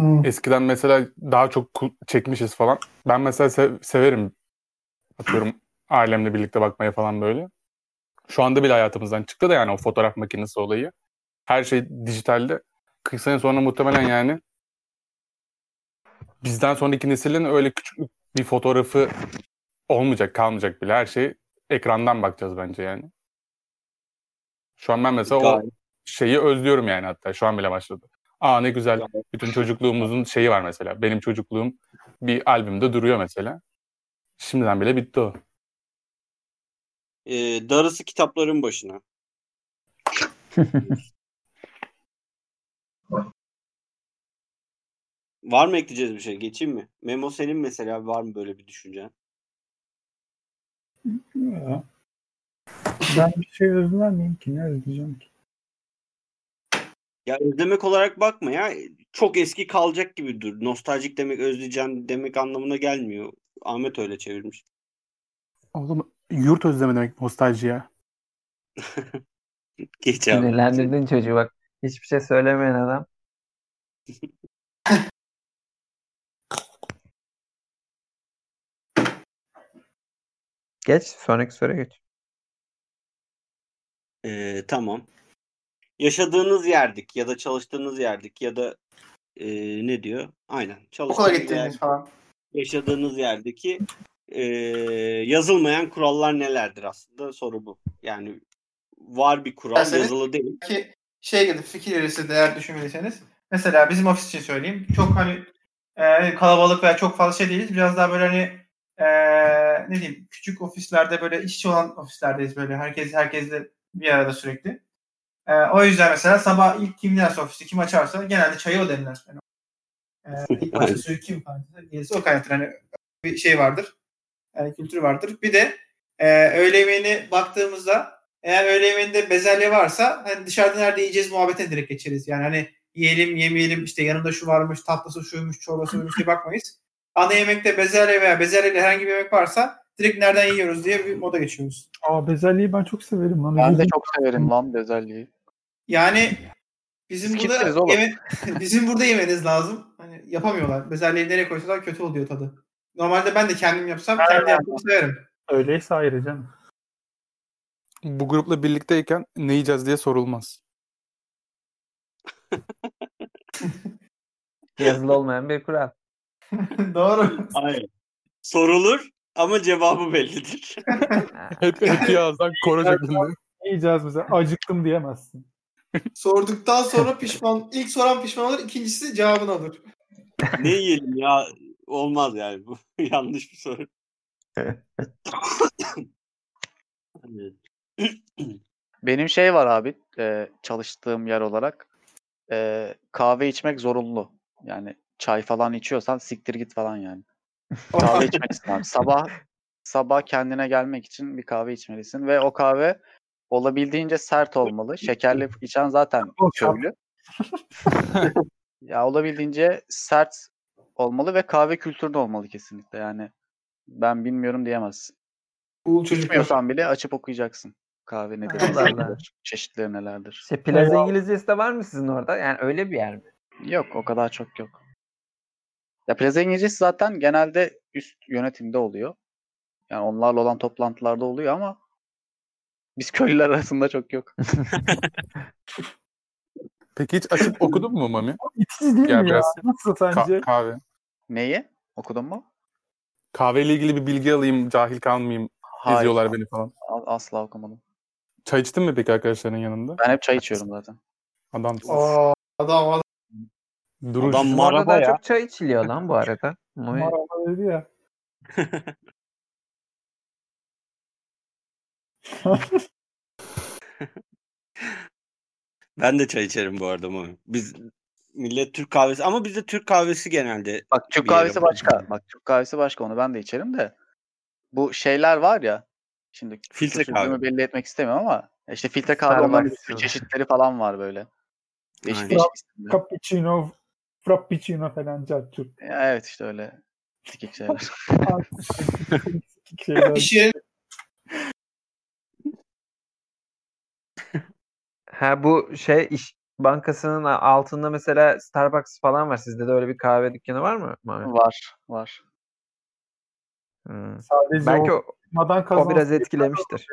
Hmm. Eskiden mesela daha çok çekmişiz falan. Ben mesela sev- severim. Atıyorum ailemle birlikte bakmaya falan böyle. Şu anda bile hayatımızdan çıktı da yani o fotoğraf makinesi olayı. Her şey dijitalde. 40 sene sonra muhtemelen yani bizden sonraki neslin öyle küçük bir fotoğrafı olmayacak, kalmayacak bile. Her şey ekrandan bakacağız bence yani. Şu an ben mesela o Gayet. şeyi özlüyorum yani hatta. Şu an bile başladı. Aa ne güzel. Bütün çocukluğumuzun şeyi var mesela. Benim çocukluğum bir albümde duruyor mesela. Şimdiden bile bitti o. Ee, darısı kitapların başına. <laughs> Var mı ekleyeceğiz bir şey? Geçeyim mi? Memo senin mesela var mı böyle bir düşüncen? Ya. Ben bir şey özler miyim ki? Ne özleyeceğim ki? Ya özlemek olarak bakma ya. Çok eski kalacak gibi dur. Nostaljik demek özleyeceğim demek anlamına gelmiyor. Ahmet öyle çevirmiş. Oğlum yurt özleme demek nostalji ya. <laughs> Geç abi. Sinirlendirdin çocuğu bak. Hiçbir şey söylemeyen adam. <laughs> Geç. Sonraki soruya geç. Ee, tamam. Yaşadığınız yerdik ya da çalıştığınız yerdik ya da e, ne diyor? Aynen. Okula Çalıştığınız yer, gittiğiniz falan. yaşadığınız yerdeki e, yazılmayan kurallar nelerdir aslında soru bu. Yani var bir kural Derseniz- yazılı değil. Ki şey gibi fikir yürüsü değer düşünmediyseniz. Mesela bizim ofis için söyleyeyim. Çok hani e, kalabalık veya çok fazla şey değiliz. Biraz daha böyle hani e, ne diyeyim küçük ofislerde böyle içe olan ofislerdeyiz böyle. Herkes herkesle bir arada sürekli. E, o yüzden mesela sabah ilk kim giderse ofiste kim açarsa genelde çayı o demler. Yani, e, <laughs> ilk başta suyu kim kaynatırsa o kaynatır. Hani bir şey vardır. Yani kültürü vardır. Bir de e, öğle yemeğine baktığımızda eğer öğle yemeğinde bezelye varsa hani dışarıda nerede yiyeceğiz muhabbete direkt geçeriz. Yani hani yiyelim yemeyelim işte yanında şu varmış tatlısı şuymuş çorbası buymuş diye bakmayız. Ana yemekte bezelye veya bezelyeyle herhangi bir yemek varsa direkt nereden yiyoruz diye bir moda geçiyoruz. Aa bezelyeyi ben çok severim lan. Ben de çok severim lan bezelyeyi. Yani bizim Biz burada yeme- <laughs> bizim burada yemeniz lazım. Hani yapamıyorlar. Bezelyeyi nereye koysalar kötü oluyor tadı. Normalde ben de kendim yapsam kendi yaptığımı severim. Öyleyse ayrı canım. Bu grupla birlikteyken ne yiyeceğiz diye sorulmaz. <laughs> Yazılı olmayan bir kural. <laughs> Doğru. Hayır. Sorulur ama cevabı bellidir. <laughs> Hep, hep yazdan koro şeklinde. Ne yiyeceğiz bize? Acıktım diyemezsin. Sorduktan sonra <laughs> pişman. ilk soran pişman olur. ikincisi cevabını alır. ne yiyelim ya? Olmaz yani bu. Yanlış bir soru. Benim şey var abi e, çalıştığım yer olarak e, kahve içmek zorunlu. Yani çay falan içiyorsan siktir git falan yani. <laughs> Kahve içmelisin abi. Sabah sabah kendine gelmek için bir kahve içmelisin ve o kahve olabildiğince sert olmalı. Şekerli <laughs> içen zaten köylü. ya olabildiğince sert olmalı ve kahve kültüründe olmalı kesinlikle. Yani ben bilmiyorum diyemezsin. Bu çocuklar. Bile açıp okuyacaksın. Kahve nedir? Nedir, Çeşitleri nelerdir? Şey, plaza Eyvallah. İngilizcesi de var mı sizin orada? Yani öyle bir yer mi? Yok o kadar çok yok. Ya plaza İngilizcesi zaten genelde üst yönetimde oluyor. Yani onlarla olan toplantılarda oluyor ama biz köylüler arasında çok yok. <laughs> Peki hiç açıp okudun mu Mami? İtici değil Ya mi ya? Nasıl Ka- sence? kahve. Neyi? Okudun mu? Kahveyle ilgili bir bilgi alayım, cahil kalmayayım. Hayır. İzliyorlar beni falan. Asla okumadım. Çay içtin mi peki arkadaşların yanında? Ben hep çay içiyorum zaten. Adam Aa, adam adam. Duruş. Adam daha ya. çok çay içiliyor lan bu arada. Maraba dedi ya. <laughs> Ben de çay içerim bu arada ama. Biz millet Türk kahvesi ama bizde Türk kahvesi genelde Bak Türk kahvesi başka. Bak Türk kahvesi başka onu ben de içerim de. Bu şeyler var ya. Şimdi Filtre kahve. belli etmek istemiyorum ama işte filtre kahve onların çeşitleri falan var böyle. Değişik değişik. Cappuccino, Frappuccino falan Ya evet işte öyle sikik şeyler. <laughs> şeyler. İş yeri Ha bu şey iş bankasının altında mesela Starbucks falan var. Sizde de öyle bir kahve dükkanı var mı? Mami? var var. Hmm. Sadece Belki o, o, o biraz etkilemiştir.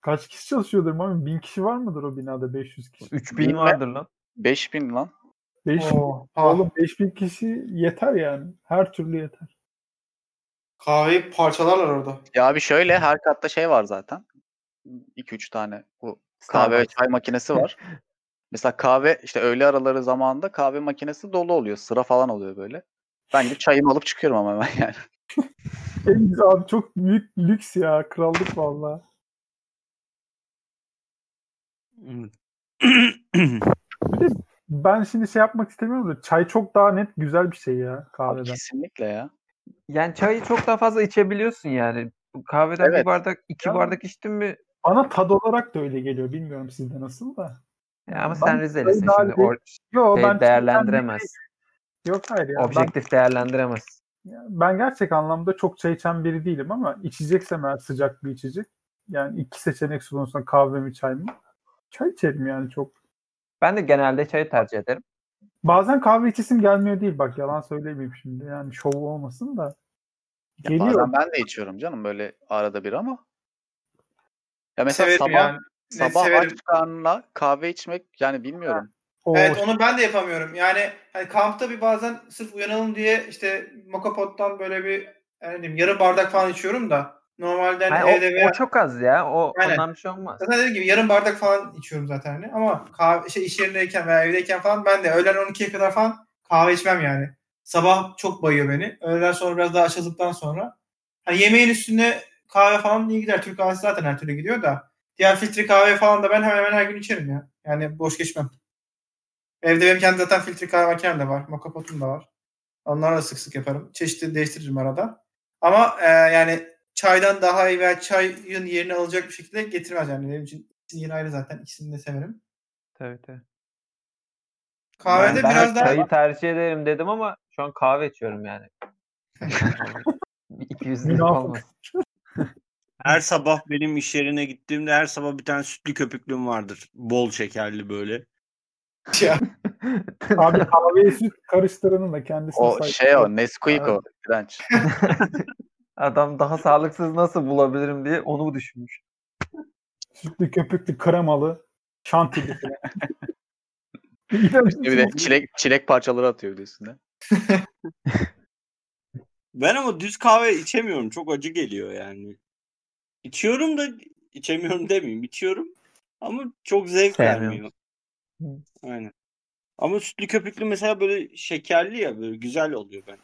Kaç kişi çalışıyordur mami? Bin kişi var mıdır o binada? 500 kişi. 3000 Bilmem. vardır lan. 5000 lan. 5 Oo, ha. Oğlum 5000 kişi yeter yani. Her türlü yeter. kahveyi parçalarlar orada. Ya bir şöyle her katta şey var zaten. 2-3 tane bu kahve ve çay makinesi var. <laughs> Mesela kahve işte öğle araları zamanında kahve makinesi dolu oluyor. Sıra falan oluyor böyle. Ben gidip çayımı alıp çıkıyorum ama hemen yani. <laughs> En güzel abi çok büyük lüks ya. Krallık valla. <clears throat> Ben şimdi şey yapmak istemiyorum da çay çok daha net güzel bir şey ya Abi kahveden. kesinlikle ya. Yani çayı çok daha fazla içebiliyorsun yani. Kahveden Evet. bir bardak, iki Ya. bardak içtin mi? Bana tad olarak da öyle geliyor. Bilmiyorum sizde nasıl da. Ya ama Ben sen Rizelisin şimdi. daha O Yo şey ben değerlendiremez. Yok hayır ya. Ben, Objektif değerlendiremez. ben gerçek anlamda çok çay içen biri değilim ama içeceksem eğer sıcak bir içecek. Yani iki seçenek sunulsa kahve mi çay mı? Çay içerim yani çok. Ben de genelde çayı tercih ederim. Bazen kahve içisim gelmiyor değil bak yalan söylemeyeyim şimdi. Yani şov olmasın da. Ya Geliyor. bazen ben de içiyorum canım böyle arada bir ama. Ya mesela Severim sabah yani. sabah severim. aç karnına kahve içmek yani bilmiyorum. O Evet onu ben de yapamıyorum. Yani hani kampta bir bazen sırf uyanalım diye işte moka pottan böyle bir yani ne diyeyim, yarım bardak falan içiyorum da Normalde hani Yani evde o, veya... o çok az ya. O Aynen. ondan bir şey olmaz. Zaten dediğim gibi yarım bardak falan içiyorum zaten hani. Ama kahve, şey, iş yerindeyken veya evdeyken falan ben de öğlen 12'ye kadar falan kahve içmem yani. Sabah çok bayıyor beni. Öğleden sonra biraz daha açıldıktan sonra. Hani yemeğin üstüne kahve falan iyi gider. Türk kahvesi zaten her türlü gidiyor da. Diğer filtre kahve falan da ben hemen hemen her gün içerim ya. Yani boş geçmem. Evde benim kendi zaten filtre kahve makinem de var. Mokapotum da var. Onları da sık sık yaparım. Çeşitli değiştiririm arada. Ama e, yani çaydan daha iyi veya çayın yerini alacak bir şekilde getirmez yani. Benim için ikisinin yeri ayrı zaten. İkisini de severim. Tabii tabii. Kahvede Ben biraz daha çayı tercih ederim dedim ama şu an kahve içiyorum yani. <laughs> 200 lira. <laughs> Her sabah benim iş yerine gittiğimde her sabah bir tane sütlü köpüklüm vardır. Bol şekerli böyle. ya. <laughs> Abi kahveye süt karıştıranın da kendisine O şey o Nesquik o. Direnç. Adam daha sağlıksız nasıl bulabilirim diye onu düşünmüş? Sütlü, köpüklü, kremalı, şantili <laughs> Bir de çilek, çilek parçaları atıyor üstüne. <laughs> Ben ama düz kahve içemiyorum. Çok acı geliyor yani. İçiyorum da içemiyorum demeyeyim. İçiyorum ama çok zevk Sevmiyorum. vermiyor. Aynen. Ama sütlü köpüklü mesela böyle şekerli ya böyle güzel oluyor ben.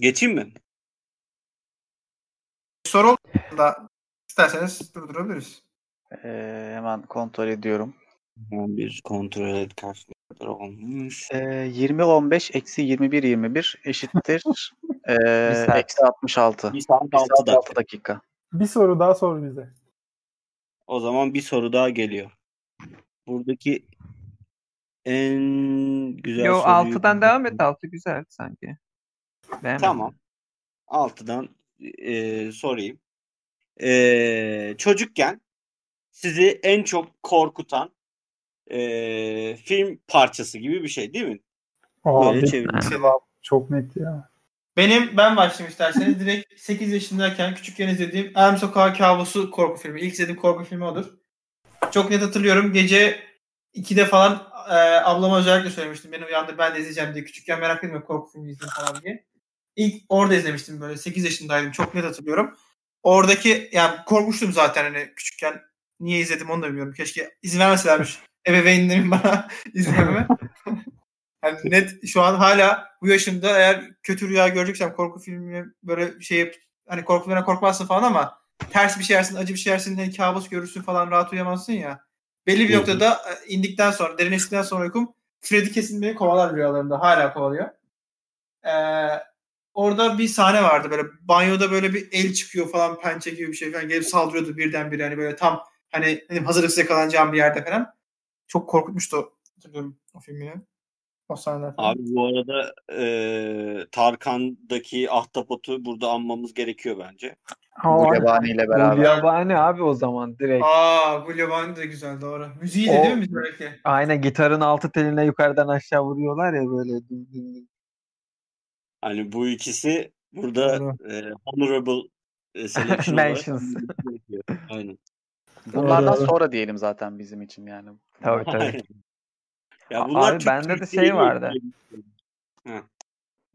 Geçeyim mi? soru da isterseniz durdurabiliriz. Ee, hemen kontrol ediyorum. Bir kontrol et kaç kadar olmuş. Ee, 20-15 eksi 21-21 eşittir. <laughs> ee, saat. eksi 66. Bir saat Bir altı saat dakika. 6 dakika. Bir soru daha sor bize. O zaman bir soru daha geliyor. Buradaki en güzel Yo soruyu... 6'dan devam et. 6 güzel sanki. Beğenmedim. Tamam. 6'dan e, sorayım. E, çocukken sizi en çok korkutan e, film parçası gibi bir şey değil mi? Abi cevap çok net ya. Benim ben başlayayım isterseniz. Direkt 8 yaşındayken küçükken izlediğim Elm Sokağı Kabusu korku filmi. İlk izlediğim korku filmi odur. Çok net hatırlıyorum. Gece 2'de falan e, ablama özellikle söylemiştim. Beni uyandır ben de izleyeceğim diye. Küçükken meraklıydım ya korku filmi izleyeyim falan diye. İlk orada izlemiştim böyle. 8 yaşındaydım. Çok net hatırlıyorum. Oradaki yani korkmuştum zaten hani küçükken. Niye izledim onu da bilmiyorum. Keşke izin vermeselermiş. <laughs> Ebeveynlerim bana <laughs> izlememe. Yani <laughs> net şu an hala bu yaşımda eğer kötü rüya göreceksem korku filmi böyle şey hani korku filmine korkmazsın falan ama ters bir şey yersin, acı bir şey yersin, hani kabus görürsün falan rahat uyuyamazsın ya. Belli bir noktada e, indikten sonra, derinleştikten sonra uykum Freddy kesin beni kovalar rüyalarında. Hala kovalıyor. Ee, orada bir sahne vardı böyle banyoda böyle bir el çıkıyor falan pençe gibi bir şey falan gelip saldırıyordu birdenbire hani böyle tam hani, hani hazırlıksız yakalanacağım bir yerde falan. Çok korkutmuştu hatırlıyorum o filmini. O sahneler falan. Abi bu arada e, Tarkan'daki ahtapotu burada anmamız gerekiyor bence. Ama Bu yabani ile Bu beraber. yabani abi o zaman direkt. Aa, bu Yabani de güzel doğru. Müziği de O- değil mi müziği? Aynen gitarın altı teline yukarıdan aşağı vuruyorlar ya böyle. dın dın dın. Hani bu ikisi burada Doğru. e, honorable e, selection <laughs> Mentions. Aynen. Bunlardan Doğru. sonra diyelim zaten bizim için yani. Tabii tabii. Aynen. Ya bunlar abi Türk bende de şey vardı.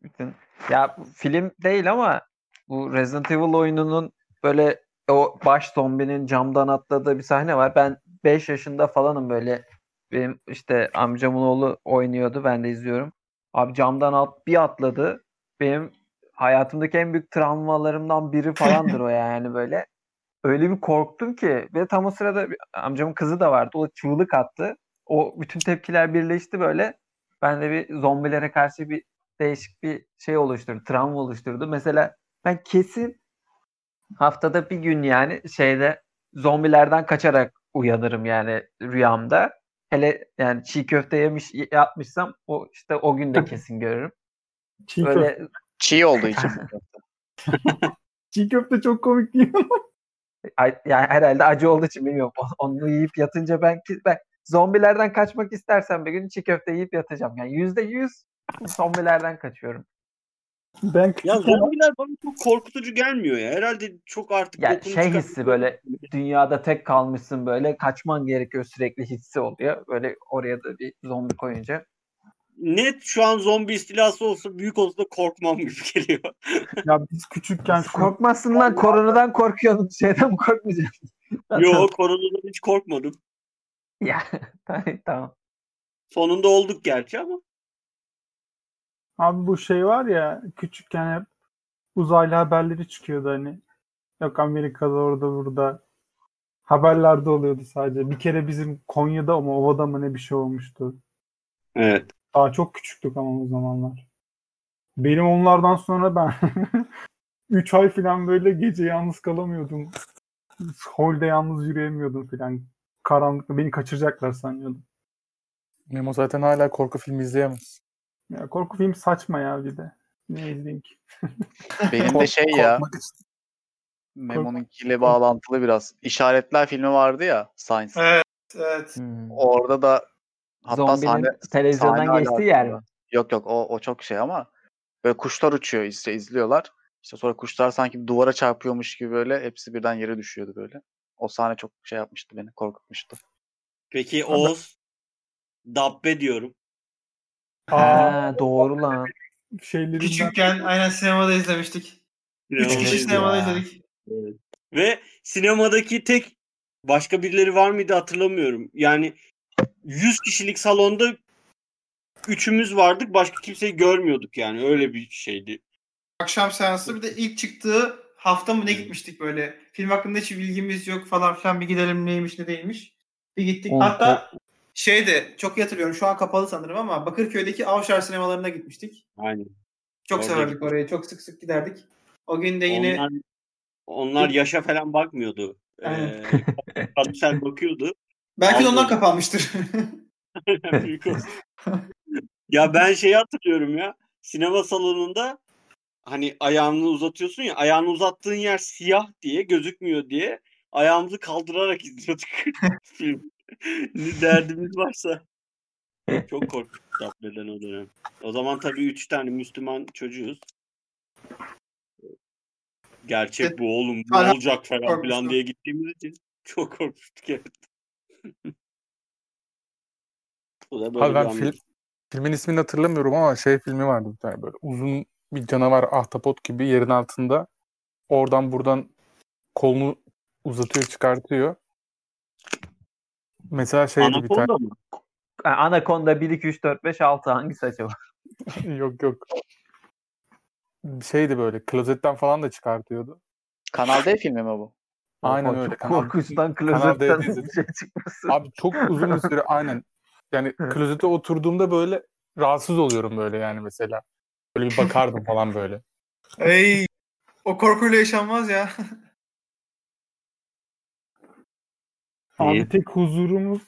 Bütün. Ya film değil ama bu Resident Evil oyununun böyle o baş zombinin camdan atladığı bir sahne var. Ben 5 yaşında falanım böyle. Benim işte amcamın oğlu oynuyordu. Ben de izliyorum. Abi camdan at, bir atladı. Benim hayatımdaki en büyük travmalarımdan biri falandır o <laughs> yani böyle. Öyle bir korktum ki ve tam o sırada amcamın kızı da vardı. O çığlık attı. O bütün tepkiler birleşti böyle. Ben de bir zombilere karşı bir değişik bir şey oluşturdu. Travma oluşturdu. Mesela ben kesin haftada bir gün yani şeyde zombilerden kaçarak uyanırım yani rüyamda. Hele yani çiğ köfte yemiş yapmışsam o işte o gün de kesin görürüm. Çiğ, köfte, Böyle Çiğ olduğu için. <laughs> çiğ köfte çok komik değil mi? Yani herhalde acı olduğu için bilmiyorum. Onu yiyip yatınca ben ben zombilerden kaçmak istersem bir gün çiğ köfte yiyip yatacağım. Yani yüzde yüz zombilerden kaçıyorum. Ben Ya zombiler bana çok korkutucu gelmiyor ya. Herhalde çok artık Ya bokunu şey hissi böyle dünyada tek kalmışsın böyle kaçman gerekiyor sürekli hissi oluyor. Böyle oraya da bir zombi koyunca. Net şu an zombi istilası olsa büyük olsa korkmam gibi <laughs> geliyor. Ya biz küçükken Korkmazsın lan koronadan korkuyorsun. <laughs> Şeyden mi korkmayacaksın? <laughs> Yo koronadan hiç korkmadım. Ya tamam. Sonunda olduk gerçi ama. Abi bu şey var ya küçükken hep uzaylı haberleri çıkıyordu hani. Yok Amerika'da orada burada. Haberlerde oluyordu sadece. Bir kere bizim Konya'da ama Ova'da mı ne bir şey olmuştu. Evet. Daha çok küçüktük ama o zamanlar. Benim onlardan sonra ben <laughs> 3 ay falan böyle gece yalnız kalamıyordum. Holde yalnız yürüyemiyordum falan. Karanlıkta beni kaçıracaklar sanıyordum. Memo zaten hala korku filmi izleyemez. Ya korku film saçma ya bir de. Ne izleyeyim ki? Benim de şey ya. Memo'nunkiyle bağlantılı biraz. İşaretler filmi vardı ya Science. Evet. Evet. Hmm. Orada da hatta Zombinin sahne, televizyondan sahne geçtiği yer mi? Yok yok o, o çok şey ama böyle kuşlar uçuyor işte izliyorlar. İşte sonra kuşlar sanki duvara çarpıyormuş gibi böyle hepsi birden yere düşüyordu böyle. O sahne çok şey yapmıştı beni korkutmuştu. Peki Oğuz Dabbe diyorum. Aa, Ha, doğru lan. şeylerinden Küçükken aynen sinemada izlemiştik. Üç kişi sinemada ya. izledik. Evet. Ve sinemadaki tek başka birileri var mıydı hatırlamıyorum. Yani 100 kişilik salonda üçümüz vardık. Başka kimseyi görmüyorduk yani. Öyle bir şeydi. Akşam seansı bir de ilk çıktığı hafta mı ne gitmiştik böyle. Film hakkında hiç bilgimiz yok falan filan bir gidelim neymiş ne değilmiş. Bir gittik. Hatta şeyde çok iyi hatırlıyorum şu an kapalı sanırım ama Bakırköy'deki Avşar sinemalarına gitmiştik. Aynen. Çok Orada severdik orayı. Çok sık sık giderdik. O gün de yine Onlar, onlar yaşa falan bakmıyordu. Ee, <laughs> bakıyordu. Belki de ondan kapanmıştır. <laughs> Büyük <laughs> ya ben şeyi hatırlıyorum ya. Sinema salonunda hani ayağını uzatıyorsun ya ayağını uzattığın yer siyah diye gözükmüyor diye ayağımızı kaldırarak <laughs> izliyorduk film. ne derdimiz varsa. Çok korktuk Dabbe'den o dönem. O zaman tabii üç tane Müslüman çocuğuz. Gerçek bu oğlum Hala olacak falan filan diye gittiğimiz için çok korkmuştuk evet. <laughs> Bu da böyle Abi ben film, filmin ismini hatırlamıyorum ama şey filmi vardı bir tane böyle uzun bir canavar ahtapot gibi yerin altında oradan buradan kolunu uzatıyor çıkartıyor. Mesela şeydi bir tane Anaconda mı? Anaconda 1, 2, 3, 4, 5, 6 hangisi acaba? <laughs> <laughs> yok yok. Şeydi böyle klozetten falan da çıkartıyordu. Kanal D filmi mi bu? Aynen öyle. Çok korkunçtan klozetten şey çıkmasın. Abi çok uzun bir süre aynen. Yani klozete oturduğumda böyle rahatsız oluyorum böyle yani mesela. Böyle bir bakardım <laughs> falan böyle. Ey, o korkuyla yaşanmaz ya. Abi İyi. tek huzurumuz.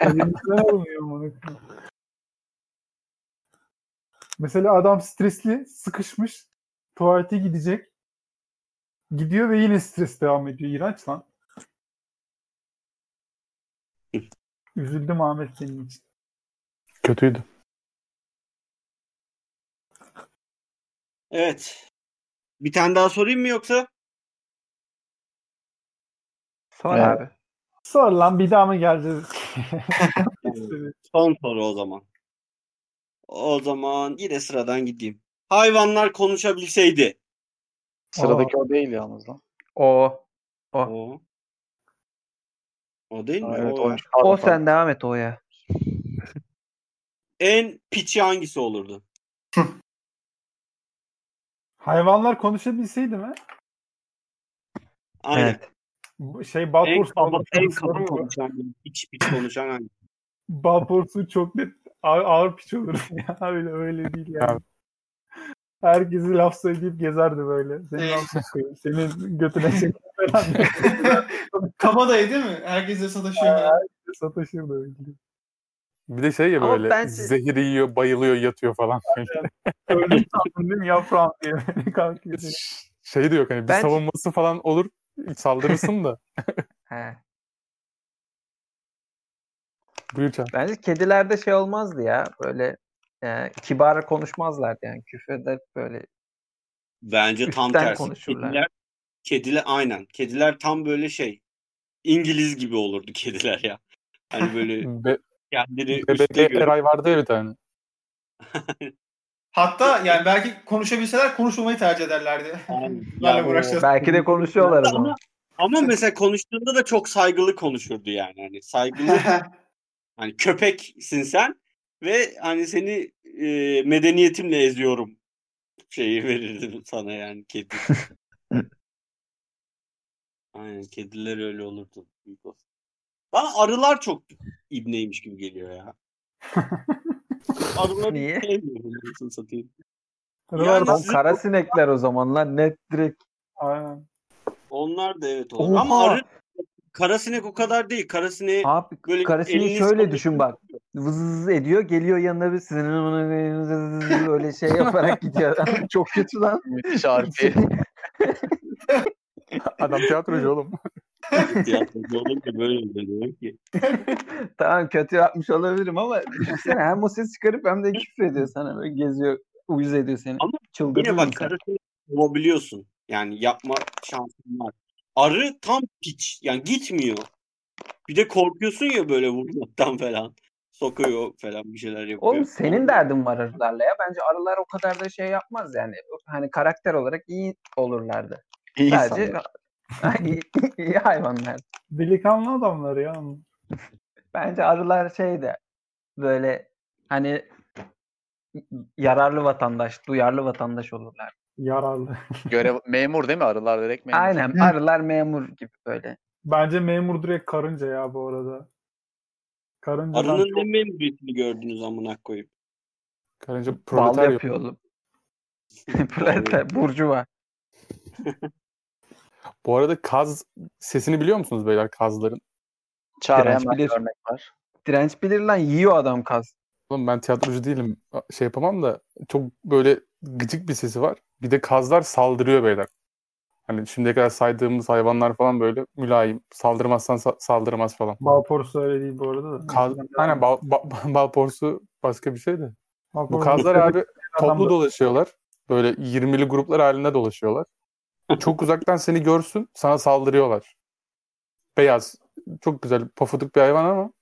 <laughs> Mesela adam stresli, sıkışmış, tuvalete gidecek. Gidiyor ve yine stres devam ediyor. İğrenç lan. Üzüldüm Ahmet senin için. Kötüydü. Evet. Bir tane daha sorayım mı yoksa? Sor Evet. abi. Sor lan bir daha mı geleceğiz? <laughs> <laughs> Son soru o zaman. O zaman yine sıradan gideyim. Hayvanlar konuşabilseydi. Sıradaki o değil yalnız lan. O. O. O değil mi? Evet o. O pardon. sen devam et o ya. <laughs> En piçi hangisi olurdu? <laughs> Hayvanlar konuşabilseydi mi? Aynen. Evet. Şey kaba, en kaba konuşan, piç piç konuşan hangisi? Balpors'u çok net ağır, ağır piç olur <laughs> ya. Öyle öyle değil yani. Herkesi laf söyleyip gezerdi böyle. Senin laf sokuyor. Senin götüne falan <laughs> Kabadayı değil mi? Herkesle sataşıyor. sataşırdı öyle. Bir de şey ya Ama böyle bence- zehir yiyor, bayılıyor, yatıyor falan. Öldüm mi yaprağım diye <laughs> kalkıyor. şey de yok hani bir Bence- savunması falan olur saldırırsın da. <laughs> He. Buyur Can. Bence kedilerde şey olmazdı ya. Böyle e, kibar konuşmazlardı yani. Küfreder böyle. Bence tam tersi. konuşurlar. Kediler, kediler aynen. Kediler tam böyle şey. İngiliz gibi olurdu <laughs> kediler ya. Hani böyle <laughs> Be- Kendini üstte Eray vardı ya bir tane. <laughs> Hatta yani belki konuşabilseler konuşmamayı tercih ederlerdi. Yani- uğraşacağız. Belki de konuşuyorlar o zaman. ama, ama mesela konuştuğunda da çok saygılı konuşurdu yani. Hani saygılı hani köpeksin sen ve hani seni e, medeniyetimle eziyorum şeyi <laughs> verirdim sana yani kedi. Aynen kediler öyle olurdu. Büyük olsun. Bana arılar çok ibneymiş gibi geliyor ya. <laughs> Arıları Niye? sevmiyorum. Satayım. Arılar Yani Lan kara sinekler o zaman lan net direkt. Aynen. Onlar da evet olur. Ama Oha! arı karasinek o kadar değil. Karasineği Abi böyle karasini elini şöyle sallayıp- düşün bak. Vız ediyor geliyor yanına bir sizin öyle şey yaparak <laughs> gidiyor. <laughs> Çok kötü lan. Müthiş harfi. <laughs> Adam tiyatrocu oğlum. tiyatroda olunca böyle oluyor ki. tamam kötü yapmış olabilirim ama düşünsene hem o ses çıkarıp hem de küfür ediyor sana böyle geziyor uyuz ediyor seni. Ama Çıldırdın Yine bak karasinek kovabiliyorsun. Yani yapma şansın var. Arı tam piç. Yani gitmiyor. Bir de korkuyorsun ya böyle vurmaktan falan. Sokuyor falan bir şeyler yapıyor. Oğlum senin derdin var arılarla ya. Bence arılar o kadar da şey yapmaz yani. Hani karakter olarak iyi olurlardı. İyi Sadece <laughs> iyi, iyi hayvanlar. Delikanlı adamlar ya. Bence arılar şey de böyle hani yararlı vatandaş, duyarlı vatandaş olurlar. Yararlı. <laughs> Görev memur değil mi? Arılar direkt memur. Aynen arılar memur gibi böyle. Bence memur direkt karınca ya bu arada. Karıncadan Arının çok... ne memuriyetini gördünüz amına koyup. Karınca Bal proletarya. yapıyor oğlum. <laughs> Proleter, burjuva. <laughs> Bu arada kaz sesini biliyor musunuz beyler kazların? Hemen bilir. örnek var. Direnç bilir lan yiyor adam kaz. Oğlum ben tiyatrocu değilim. Şey yapamam da çok böyle gıcık bir sesi var. Bir de kazlar saldırıyor beyler. Hani şimdiye kadar saydığımız hayvanlar falan böyle mülayim. Saldırmazsan sa- saldırmaz falan. Bal porsu öyle değil bu arada da. Kaz, aynen bal, ba- <laughs> bal porsu başka bir şey de. Bal Bu kazlar abi toplu dolaşıyorlar. Böyle 20'li gruplar halinde dolaşıyorlar. Çok uzaktan seni görsün sana saldırıyorlar. Beyaz. Çok güzel pofuduk bir hayvan ama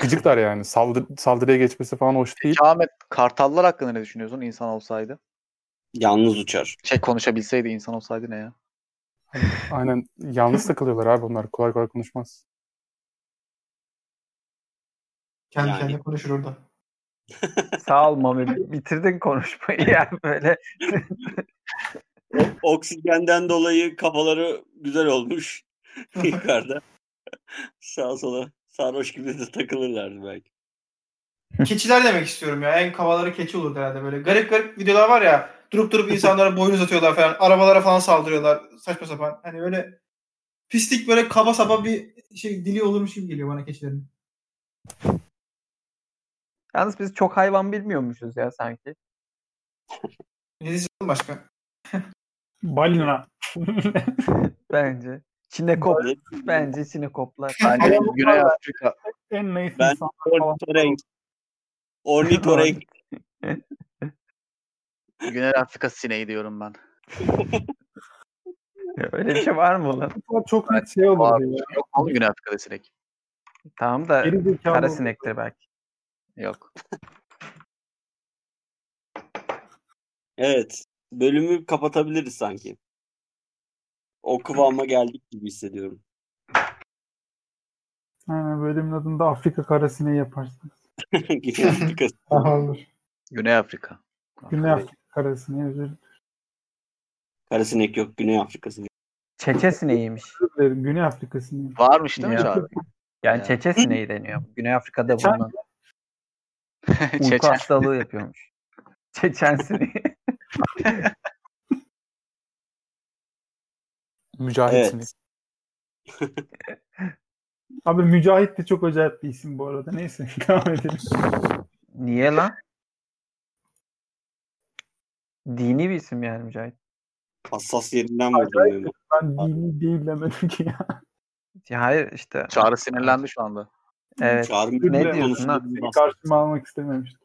gıcıklar yani. Saldır, saldırıya geçmesi falan hoş değil. Ahmet kartallar hakkında ne düşünüyorsun insan olsaydı? Yalnız uçar. Şey konuşabilseydi insan olsaydı ne ya? <laughs> Aynen yalnız takılıyorlar abi onlar. Kolay kolay konuşmaz. Kendi Yani. kendine konuşur orada. <laughs> Sağ ol Mami. Bitirdin konuşmayı ya <laughs> böyle. Oksijenden dolayı kafaları güzel olmuş yukarıda. Sağa sola sarhoş gibi de takılırlardı belki. Keçiler demek istiyorum ya. En kavaları keçi olurdu herhalde böyle. Garip garip videolar var ya. Durup durup insanlara boyun uzatıyorlar falan. Arabalara falan saldırıyorlar. Saçma sapan. Hani böyle pislik böyle kaba saba bir şey dili olurmuş gibi geliyor bana keçilerin. Yalnız biz çok hayvan bilmiyormuşuz ya sanki. Ne diyeceğim başka? <laughs> Balina. <laughs> Bence. Çinekop. Bence çinekoplar. Bence Güney Afrika en naif Ben. Ornitorenk. Ornitorenk. <laughs> Güney Afrika sineği diyorum ben. Öyle bir şey var mı lan? Bunlar Çok net şey ya. Yok mu Güney Afrika'da sinek? Tamam da Geri zekalı kara sinektir belki. Yok. Evet. Bölümü kapatabiliriz sanki. O kıvama geldik gibi hissediyorum. Aynen bölümün adını da Afrika karasineği yaparsınız. <laughs> Güney Afrika. Aha olur. Güney Afrika. Güney Afrika karasineği özür Karasinek yok. Güney Afrika'sı. Çeçe sineğiymiş. dilerim. Güney Afrika sineği. Varmış değil mi Ya. Çağrı? Yani Ya. çeçe sineği deniyor. Güney Afrika'da Çeçen- bulunan <laughs> uyku Çeçen. hastalığı yapıyormuş. Çeçen sineği. <laughs> Mücahit Evet. sinek. Abi Mücahit de çok acayip bir isim bu arada. Neyse <laughs> devam edelim. Niye lan? Dini bir isim yani Mücahit. Hassas yerinden vurdum. Acayip. Ben dini değil demedim ki ya. Ya hayır işte. Çağrı sinirlendi şu anda. Evet. Çağrı Ne diyorsun konusunda lan? bir Seni karşıma almak istememiştim.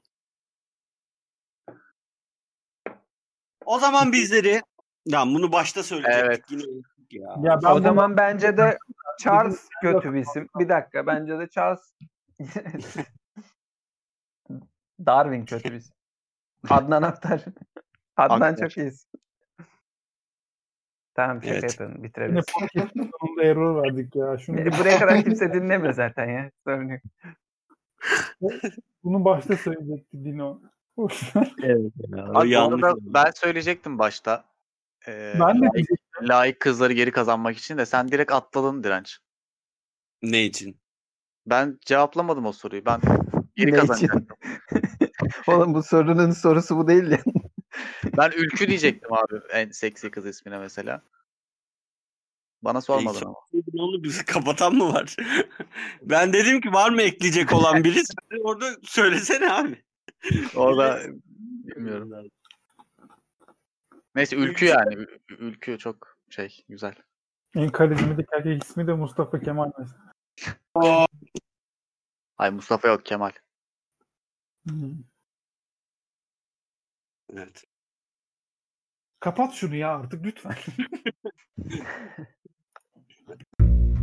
O zaman bizleri ya bunu başta söyleyecektik. Evet. Yine unuttuk ya. Ya ben O bunu- zaman bence de <laughs> Charles kötü bir isim. Bir dakika bence de Charles <laughs> Darwin kötü bir isim. Adnan Aktar. Adnan Aktar. çok iyi isim. Tamam şaka Evet. yapıyorum. Yine Bitirebiliriz. podcast'ın <laughs> sonunda error verdik ya. Şunu E, Buraya kadar kimse dinlemiyor zaten ya. Sorun yok. bunu başta söyleyecekti Dino. <laughs> Evet. Ya, o Abi bu yanlış arada oldu. ben söyleyecektim başta. Ee, ben de layık, layık kızları geri kazanmak için de sen direkt atladın direnç. Ne için? Ben cevaplamadım o soruyu. Ben geri Ne için? kazanacaktım. <laughs> Oğlum bu sorunun sorusu bu değil ya. Ben Ülkü diyecektim abi en seksi kız ismine mesela. Bana sormadın ama. Ne oldu bizi kapatan mı var? <laughs> ben dedim ki var mı ekleyecek olan biri? <laughs> Orada söylesene abi. Orada <laughs> bilmiyorum. Neyse Ülkü yani. Ül- Ülkü çok şey güzel. En karizmatik erkek ismi de Mustafa Kemal mesela. Ay Mustafa yok Kemal. Hmm. Evet. Kapat şunu ya artık lütfen. <laughs>